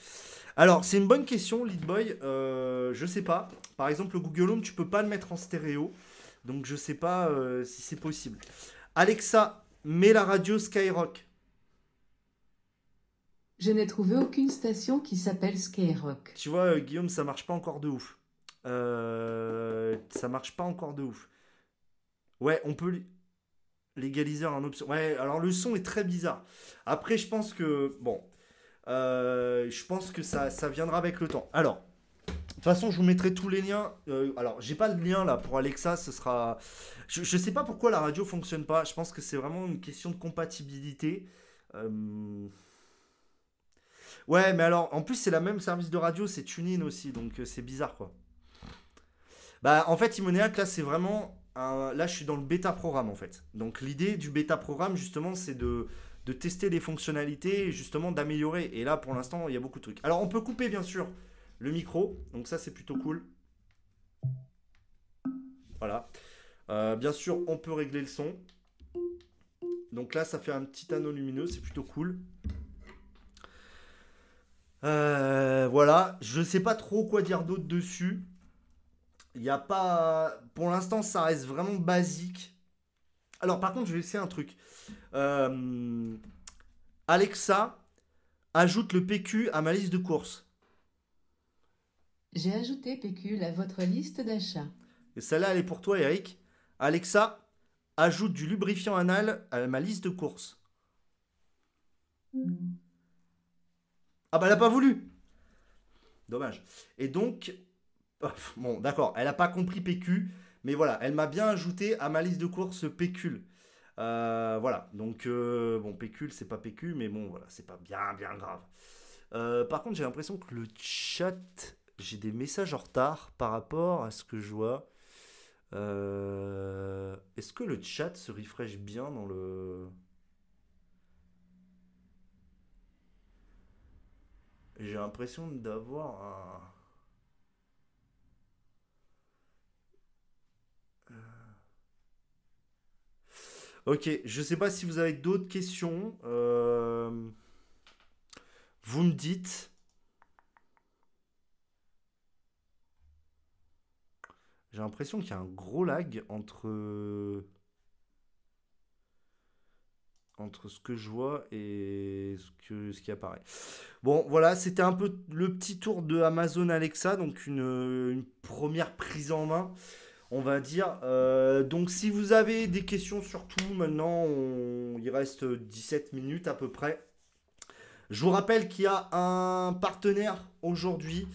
Alors, c'est une bonne question, Leadboy. Euh, je sais pas. Par exemple, le Google Home, tu peux pas le mettre en stéréo, donc je sais pas euh, si c'est possible. Alexa, mets la radio Skyrock. Je n'ai trouvé aucune station qui s'appelle Skyrock. Tu vois, euh, Guillaume, ça marche pas encore de ouf. Euh, ça marche pas encore de ouf. Ouais, on peut li- légaliser en option. Ouais, alors le son est très bizarre. Après, je pense que bon, euh, je pense que ça, viendra avec le temps. Alors, de toute façon, je vous mettrai tous les liens. Alors, j'ai pas le lien là pour Alexa. Ce sera. Je, je sais pas pourquoi la radio fonctionne pas. Je pense que c'est vraiment une question de compatibilité. Ouais, mais alors, en plus, c'est la même service de radio, c'est TuneIn aussi, donc euh, c'est bizarre, quoi. Bah, en fait, Imoniac, là, c'est vraiment. un- Là, je suis dans le bêta programme, en fait. Donc, l'idée du bêta programme, justement, c'est de, tester les fonctionnalités justement d'améliorer. Et là, pour l'instant, il y a beaucoup de trucs. Alors, on peut couper, bien sûr, le micro, donc ça, c'est plutôt cool. Voilà. Euh, bien sûr, on peut régler le son. Donc là, ça fait un petit anneau lumineux, c'est plutôt cool. Euh, voilà, je sais pas trop quoi dire d'autre dessus. Il y a pas. Pour l'instant, ça reste vraiment basique. Alors, par contre, je vais essayer un truc. Euh, Alexa, ajoute le PQ à ma liste de courses. J'ai ajouté Pécule à votre liste d'achats. Et celle-là, elle est pour toi, Eric. Alexa, ajoute du lubrifiant anal à ma liste de courses. Ah bah elle a pas voulu. Dommage. Et donc, bon d'accord, elle a pas compris PQ, mais voilà, elle m'a bien ajouté à ma liste de courses pécule. Euh, voilà, donc euh, bon pécule c'est pas PQ, mais bon voilà, c'est pas bien bien grave. Euh, par contre j'ai l'impression que le chat, j'ai des messages en retard par rapport à ce que je vois. Est-ce que le chat se refresh bien dans le... J'ai l'impression d'avoir un... Euh. Ok, je sais pas si vous avez d'autres questions. Euh, Vous me dites. J'ai l'impression qu'il y a un gros lag entre entre ce que je vois et ce qui apparaît. Bon, voilà, c'était un peu le petit tour de Amazon Alexa, donc une, première prise en main, on va dire. Euh, donc, si vous avez des questions sur tout, maintenant, il reste 17 minutes à peu près. Je vous rappelle qu'il y a un partenaire aujourd'hui.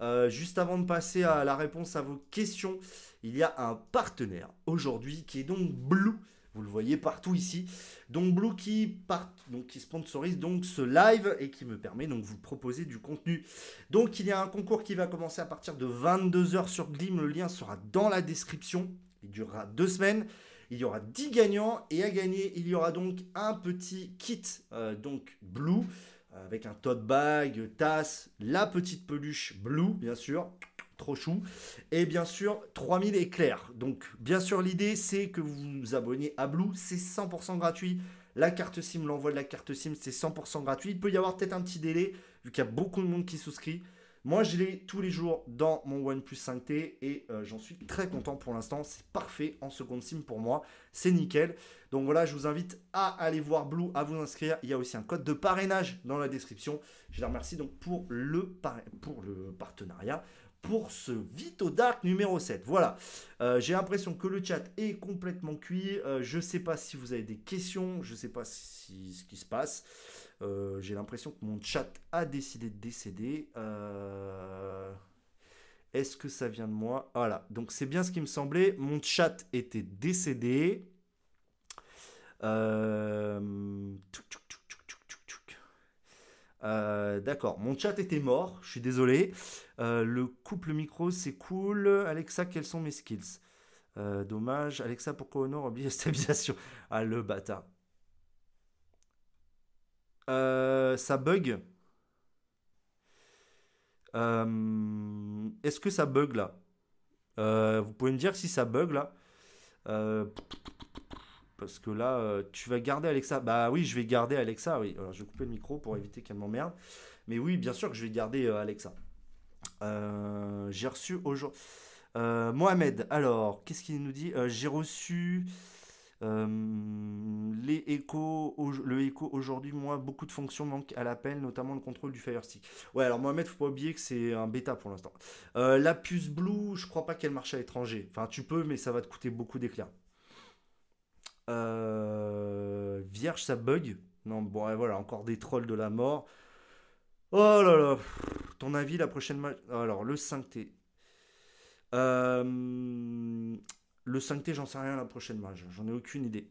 Euh, juste avant de passer à la réponse à vos questions, il y a un partenaire aujourd'hui qui est donc Blue. Vous le voyez partout ici. Donc Blue qui, part, donc qui sponsorise donc ce live et qui me permet donc vous proposer du contenu. Donc il y a un concours qui va commencer à partir de 22h sur Glim. Le lien sera dans la description. Il durera deux semaines. Il y aura 10 gagnants et à gagner, il y aura donc un petit kit euh, donc Blue avec un tote bag, tasse, la petite peluche Blue bien sûr, trop chou, et bien sûr 3000 éclairs. Donc bien sûr l'idée c'est que vous vous abonnez à Blue, c'est 100% gratuit. La carte SIM, l'envoi de la carte SIM, c'est 100% gratuit. Il peut y avoir peut-être un petit délai vu qu'il y a beaucoup de monde qui souscrit. Moi, je l'ai tous les jours dans mon OnePlus 5T et euh, j'en suis très content pour l'instant. C'est parfait en seconde SIM pour moi. C'est nickel. Donc voilà, je vous invite à aller voir Blue, à vous inscrire. Il y a aussi un code de parrainage dans la description. Je les remercie donc pour le, pour le partenariat, pour ce Vito Dark numéro 7. Voilà, Euh, j'ai l'impression que le chat est complètement cuit. Euh, je sais pas si vous avez des questions, je sais pas si, ce qui se passe. Euh, j'ai l'impression que mon chat a décidé de décéder. Euh, Est-ce que ça vient de moi? Voilà, donc c'est bien ce qui me semblait. Mon chat était décédé. Euh, D'accord, mon chat était mort, je suis désolé. Euh, le couple micro, c'est cool. Alexa, quels sont mes skills? Euh, Dommage. Alexa, pourquoi Honor oublie la stabilisation? Ah, le bâtard. Ça bug? Est-ce que ça bug là? Vous pouvez me dire si ça bug là? Parce que là, euh, tu vas garder Alexa. Bah oui, je vais garder Alexa, oui. Alors, je vais couper le micro pour éviter qu'elle m'emmerde. Mais oui, bien sûr que je vais garder euh, Alexa. Euh, j'ai reçu aujourd'hui. Mohamed, alors, qu'est-ce qu'il nous dit? J'ai reçu les échos, le écho aujourd'hui. Moi, beaucoup de fonctions manquent à l'appel, notamment le contrôle du Fire Stick. Ouais, alors Mohamed, faut pas oublier que c'est un bêta pour l'instant. La puce Blue, je crois pas qu'elle marche à l'étranger. Enfin, tu peux, mais ça va te coûter beaucoup d'éclairs. Euh, Vierge, ça bug. Non, bon, voilà, encore des trolls de la mort. Oh là là, ton avis la prochaine match? Alors, le 5T. Euh, le 5T, j'en sais rien la prochaine match. J'en ai aucune idée.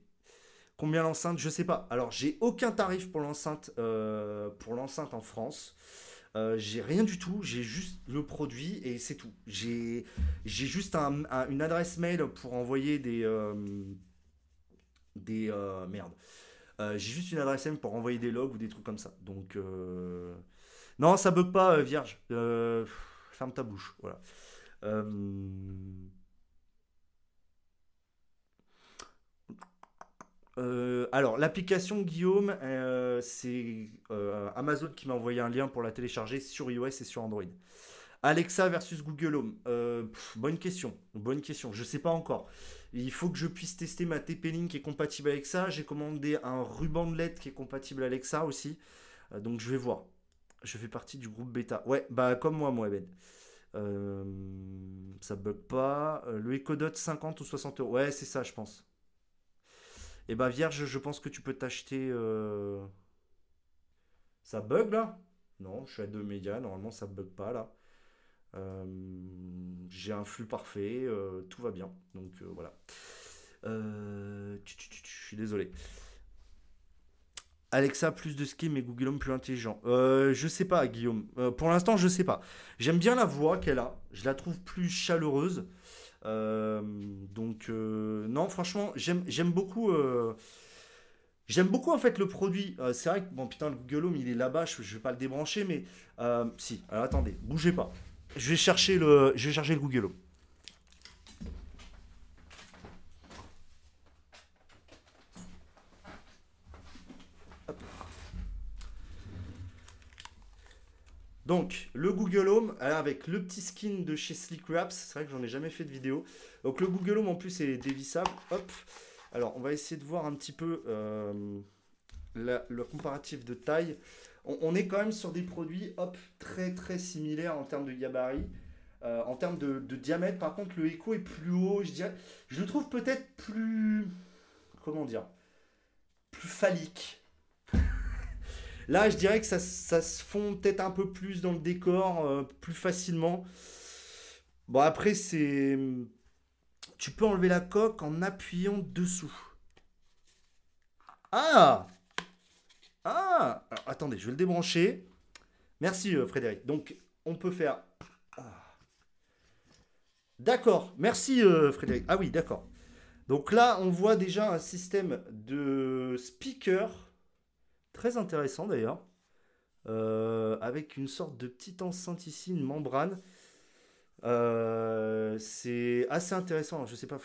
Combien l'enceinte? Je sais pas. Alors, j'ai aucun tarif pour l'enceinte euh, pour l'enceinte en France. J'ai rien du tout. J'ai juste le produit et c'est tout. J'ai juste un- un- une adresse mail pour envoyer des des euh, merde. Euh, j'ai juste une adresse mail pour envoyer des logs ou des trucs comme ça. Donc euh, non, ça bug pas, vierge. Ferme ta bouche. Voilà. Alors, l'application Guillaume, c'est Amazon qui m'a envoyé un lien pour la télécharger sur iOS et sur Android. Alexa versus Google Home. Bonne question. Bonne question. Je sais pas encore. Il faut que je puisse tester ma TP-Link qui est compatible avec ça. J'ai commandé un ruban de LED qui est compatible avec ça aussi. Euh, donc je vais voir. Je fais partie du groupe bêta. Ouais, bah comme moi, Mohamed. Euh, ça bug pas. Euh, le Echo Dot 50 ou 60 euros. Ouais, c'est ça, je pense. Et bah Vierge, je pense que tu peux t'acheter. euh, Ça bug là? Non, je suis à 2 mégas. Normalement, ça bug pas là. Euh, J'ai un flux parfait. euh, tout va bien. Donc euh, voilà. Je suis désolé. Alexa plus de skills mais Google Home plus intelligent. Je sais pas, Guillaume. Pour l'instant, je sais pas. J'aime bien la voix qu'elle a. Je la trouve plus chaleureuse. Donc non, franchement, j'aime beaucoup. J'aime beaucoup en fait le produit. C'est vrai que bon putain le Google Home il est là-bas. Je, je vais pas le débrancher, mais si. Alors attendez, bougez pas. Je vais chercher le, je vais le Google Home. Donc, le Google Home euh, avec le petit skin de chez Slick Wraps. C'est vrai que j'en ai jamais fait de vidéo. Donc, le Google Home en plus est dévissable. Hop. Alors, on va essayer de voir un petit peu euh, le comparatif de taille. On, est quand même sur des produits hop, très très similaires en termes de gabarit. Euh, en termes de, diamètre, par contre, le Echo est plus haut. Je le trouve peut-être plus. Comment dire Plus phallique. Là, je dirais que ça, ça se fond peut-être un peu plus dans le décor, euh, plus facilement. Bon, après, c'est. Tu peux enlever la coque en appuyant dessous. Ah Ah Alors, attendez, je vais le débrancher. Merci, euh, Frédéric. Donc, on peut faire. Ah. D'accord, merci, euh, Frédéric. Ah oui, d'accord. Donc là, on voit déjà un système de speaker très intéressant d'ailleurs, euh, avec une sorte de petite enceinte ici, une membrane. C'est assez intéressant. Je sais pas.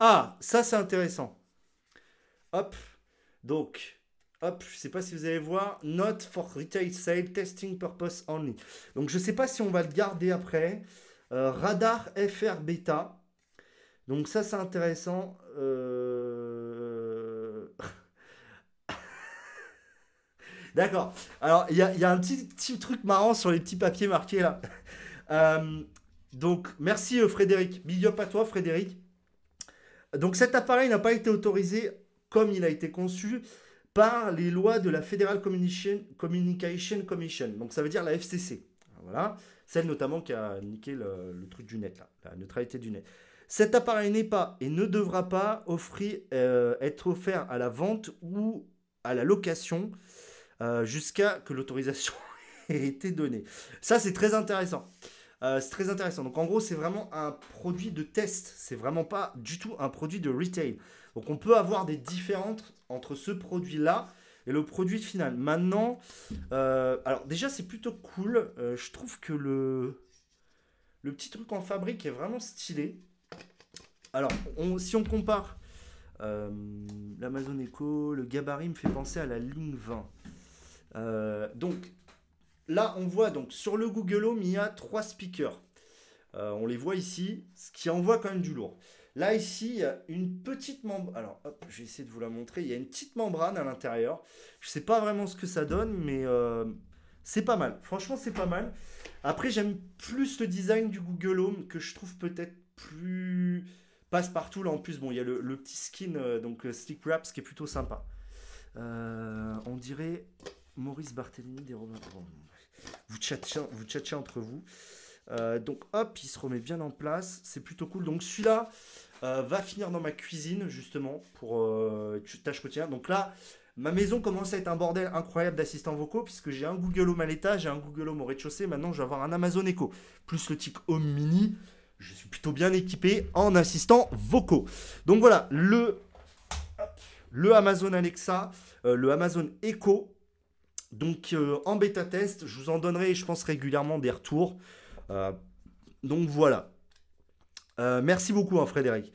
Ah, ça c'est intéressant. Hop. Donc, hop. Je sais pas si vous allez voir. Not for retail sale, testing purpose only. Donc, je sais pas si on va le garder après. Euh, radar FR bêta. Donc ça c'est intéressant. Euh... D'accord. Alors, il y a, un petit, truc marrant sur les petits papiers marqués là. Euh, donc, merci Frédéric. Big up à toi, Frédéric. Donc, cet appareil n'a pas été autorisé comme il a été conçu par les lois de la Federal Communication, Commission. Donc, ça veut dire la FCC. Voilà. Celle notamment qui a niqué le, truc du net, là, la neutralité du net. Cet appareil n'est pas et ne devra pas euh, être offert à la vente ou à la location euh, jusqu'à que l'autorisation ait été donnée. Ça, c'est très intéressant. Euh, c'est très intéressant. Donc, en gros, c'est vraiment un produit de test. C'est vraiment pas du tout un produit de retail. Donc, on peut avoir des différences entre ce produit-là et le produit final. Maintenant, euh, alors déjà, c'est plutôt cool. Euh, je trouve que le, le petit truc en fabrique est vraiment stylé. Alors, si on compare l'Amazon Echo, le gabarit me fait penser à la ligne 20. Euh, donc, là, on voit donc sur le Google Home, il y a trois speakers. Euh, on les voit ici, ce qui envoie quand même du lourd. Là, ici, il y a une petite membrane. Alors, hop, je vais essayer de vous la montrer. Il y a une petite membrane à l'intérieur. Je sais pas vraiment ce que ça donne, mais euh, c'est pas mal. Franchement, c'est pas mal. Après, j'aime plus le design du Google Home que je trouve peut-être plus passe-partout. Là, en plus, bon, il y a le, petit skin, euh, donc Stick Wraps, qui est plutôt sympa. On dirait Maurice Barthélémy des Robins. Bon, vous tchatchez, entre vous. Euh, donc hop, il se remet bien en place. C'est plutôt cool. Donc celui-là euh, va finir dans ma cuisine justement pour euh, tâche quotidienne. Donc là, ma maison commence à être un bordel incroyable d'assistants vocaux puisque j'ai un Google Home à l'étage, j'ai un Google Home au rez-de-chaussée. Maintenant, je vais avoir un Amazon Echo plus le Tic Home Mini. Je suis plutôt bien équipé en assistants vocaux. Donc voilà, le Amazon Alexa, le Amazon Echo. Donc euh, en bêta test, je vous en donnerai, je pense, régulièrement des retours. Euh, donc voilà. Euh, merci beaucoup, hein, Frédéric.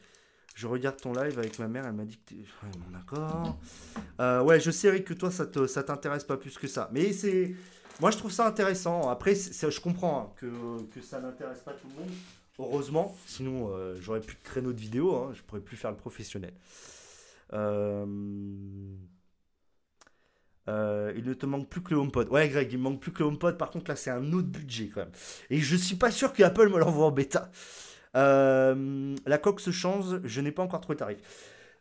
Je regarde ton live avec ma mère, elle m'a dit que. Ouais, d'accord. Ouais, je sais, Eric, que toi, ça, ça t'intéresse pas plus que ça. Mais c'est... Moi, je trouve ça intéressant. Après, je comprends hein, que, ça n'intéresse pas tout le monde. Heureusement, sinon, j'aurais plus de créneau de vidéo. Hein, je pourrais plus faire le professionnel. Euh, il ne te manque plus que le HomePod. Ouais, Greg, il me manque plus que le HomePod. Par contre, là, c'est un autre budget quand même. Et je suis pas sûr que Apple me l'envoie en bêta. Euh, la coque se change. Je n'ai pas encore trouvé le tarif.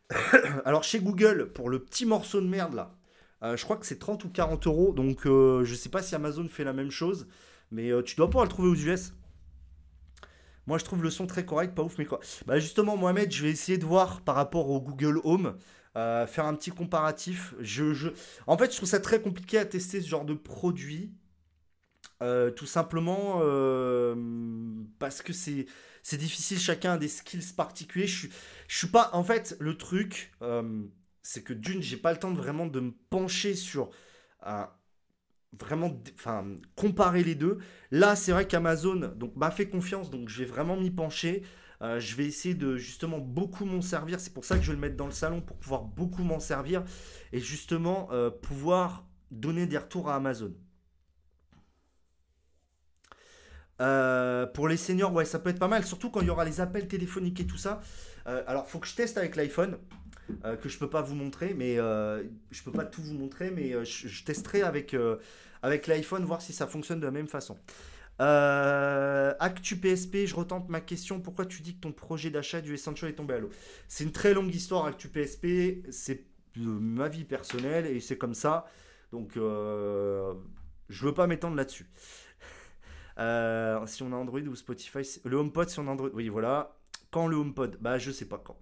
Alors, chez Google, pour le petit morceau de merde là, euh, je crois que c'est 30 ou 40 euros. Donc, je sais pas si Amazon fait la même chose. Mais tu dois pouvoir le trouver aux US. Moi, je trouve le son très correct, pas ouf, mais quoi. Bah, justement, Mohamed, je vais essayer de voir par rapport au Google Home, euh, faire un petit comparatif. Je, je... En fait, je trouve ça très compliqué à tester ce genre de produit. Euh, tout simplement euh, parce que c'est c'est difficile, chacun a des skills particuliers. Je je suis pas. En fait, le truc, c'est que d'une, j'ai pas le temps de vraiment de me pencher sur vraiment enfin comparer les deux là c'est vrai qu'Amazon donc m'a fait confiance donc je vais vraiment m'y pencher Euh, je vais essayer de justement beaucoup m'en servir c'est pour ça que je vais le mettre dans le salon pour pouvoir beaucoup m'en servir et justement euh, pouvoir donner des retours à Amazon Euh, pour les seniors, ouais, ça peut être pas mal, surtout quand il y aura les appels téléphoniques et tout ça. Euh, alors, faut que je teste avec l'iPhone, que je peux pas vous montrer, mais je peux pas tout vous montrer, mais je, je testerai avec, avec l'iPhone, voir si ça fonctionne de la même façon. Euh, Actu PSP, je retente ma question. Pourquoi tu dis que ton projet d'achat du Essential est tombé à l'eau? C'est une très longue histoire, Actu PSP. C'est ma vie personnelle et c'est comme ça. Donc, euh, je veux pas m'étendre là-dessus. Euh, si on a Android ou Spotify, le HomePod si on a Android, oui voilà. Quand le HomePod? Bah je sais pas quand.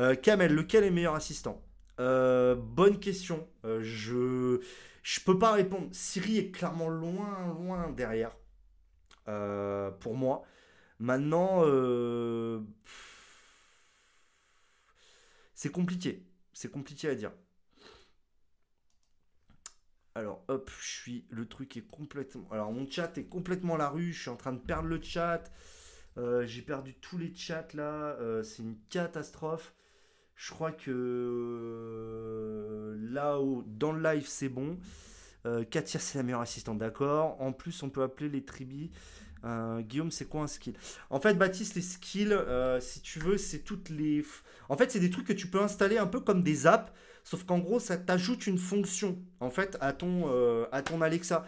Euh, Kamel, lequel est meilleur assistant? Euh, Bonne question. Je je peux pas répondre. Siri est clairement loin loin derrière euh, pour moi. Maintenant, euh, c'est compliqué. C'est compliqué à dire. Alors, hop, je suis. Le truc est complètement. Alors, mon chat est complètement la rue. Je suis en train de perdre le chat. Euh, J'ai perdu tous les chats là. C'est une catastrophe. Je crois que là haut dans le live, c'est bon. Euh, Katia, c'est la meilleure assistante, d'accord. En plus, on peut appeler les tribis Euh, Guillaume, c'est quoi un skill? En fait, Baptiste, les skills, euh, si tu veux, c'est toutes les. En fait, c'est des trucs que tu peux installer un peu comme des apps, sauf qu'en gros, ça t'ajoute une fonction en fait à ton, Alexa.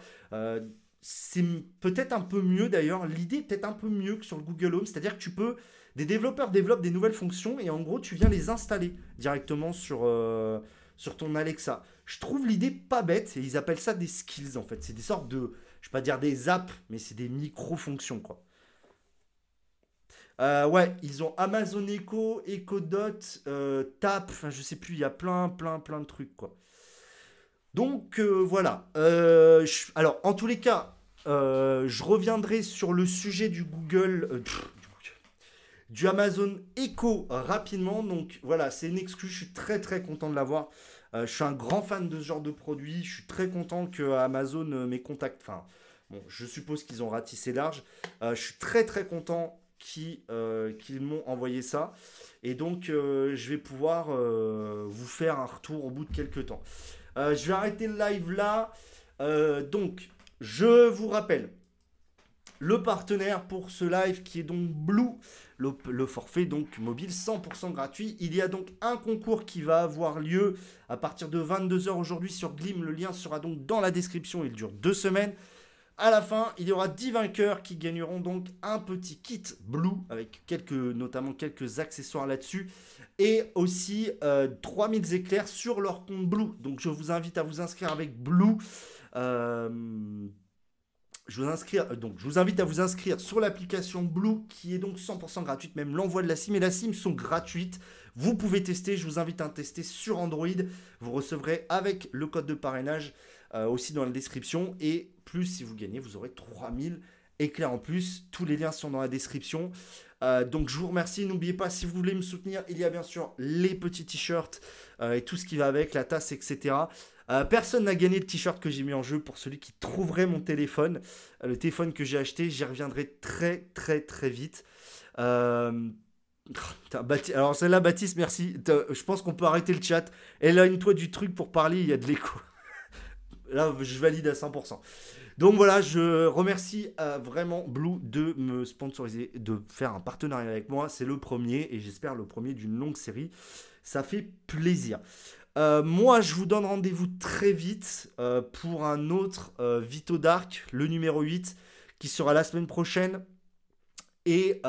C'est peut-être un peu mieux d'ailleurs. L'idée est peut-être un peu mieux que sur le Google Home, c'est-à-dire que tu peux. Des développeurs développent des nouvelles fonctions et en gros, tu viens les installer directement sur ton Alexa. Je trouve l'idée pas bête et ils appellent ça des skills en fait. C'est des sortes de, je vais pas dire des apps, mais c'est des micro-fonctions quoi. Euh, ouais, ils ont Amazon Echo, Echo Dot, euh, Tap, enfin je sais plus, il y a plein, plein, plein de trucs quoi. Donc euh, voilà. Alors en tous les cas, je reviendrai sur le sujet du Google, pff, du Google, du Amazon Echo rapidement. Donc voilà, c'est une excuse. Je suis très très content de l'avoir. Euh, je suis un grand fan de ce genre de produit. Je suis très content que Amazon euh, m'ait contacté. Enfin, bon, je suppose qu'ils ont ratissé large. Euh, je suis très très content qu'ils m'ont envoyé ça. Et donc, je vais pouvoir vous faire un retour au bout de quelques temps. Je vais arrêter le live là. Donc, je vous rappelle le partenaire pour ce live qui est donc Blue, le, forfait donc mobile 100% gratuit. Il y a donc un concours qui va avoir lieu à partir de 22h aujourd'hui sur Glim. Le lien sera donc dans la description. Il dure deux semaines. À la fin, il y aura 10 vainqueurs qui gagneront donc un petit kit Blue avec quelques, notamment quelques accessoires là-dessus et aussi euh, 3000 éclairs sur leur compte Blue. Donc je vous invite à vous inscrire avec Blue. Euh, je vous, inscrire, euh, je vous invite à vous inscrire sur l'application Blue qui est donc 100% gratuite. Même l'envoi de la SIM et la SIM sont gratuites. Vous pouvez tester. Je vous invite à tester sur Android. Vous recevrez avec le code de parrainage euh, aussi dans la description. Et plus si vous gagnez, vous aurez 3000 éclairs en plus. Tous les liens sont dans la description. Euh, donc je vous remercie. N'oubliez pas, si vous voulez me soutenir, il y a bien sûr les petits t-shirts et tout ce qui va avec, la tasse, etc. Euh, personne n'a gagné le t-shirt que j'ai mis en jeu pour celui qui trouverait mon téléphone. Euh, le téléphone que j'ai acheté, j'y reviendrai très très très vite. Euh, Bapti- Alors celle-là, Baptiste, merci. Je pense qu'on peut arrêter le chat. Éloigne-toi du truc pour parler, il y a de l'écho. Là, je valide à 100%. Donc voilà, je remercie vraiment Blue de me sponsoriser, de faire un partenariat avec moi. C'est le premier et j'espère le premier d'une longue série. Ça fait plaisir. Euh, moi, je vous donne rendez-vous très vite euh, pour un autre euh, Vito Dark, le numéro 8, qui sera la semaine prochaine. Et,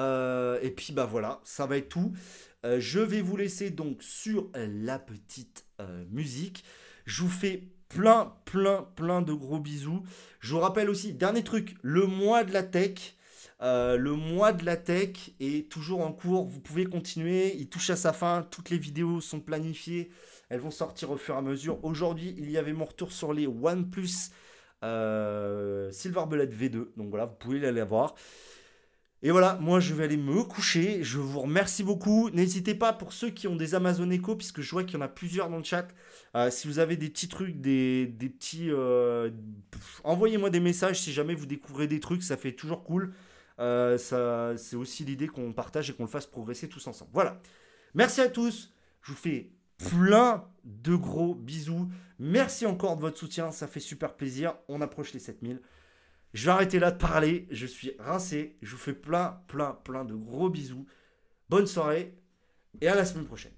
et puis, bah voilà, ça va être tout. Je vais vous laisser donc sur la petite musique. Je vous fais plein, plein, plein de gros bisous. Je vous rappelle aussi, dernier truc, le mois de la tech. Le mois de la tech est toujours en cours. Vous pouvez continuer. Il touche à sa fin. Toutes les vidéos sont planifiées. Elles vont sortir au fur et à mesure. Aujourd'hui, il y avait mon retour sur les OnePlus euh, Silver Bullet V2. Donc voilà, vous pouvez aller voir. Et voilà, moi je vais aller me coucher. Je vous remercie beaucoup. N'hésitez pas pour ceux qui ont des Amazon Echo, puisque je vois qu'il y en a plusieurs dans le chat. Euh, si vous avez des petits trucs, des, petits. euh, Envoyez-moi des messages si jamais vous découvrez des trucs, ça fait toujours cool. C'est aussi l'idée qu'on partage et qu'on le fasse progresser tous ensemble. Voilà. Merci à tous. Je vous fais plein de gros bisous. Merci encore de votre soutien, ça fait super plaisir. On approche les 7000. Je vais arrêter là de parler. Je suis rincé. Je vous fais plein, plein, plein de gros bisous. Bonne soirée et à la semaine prochaine.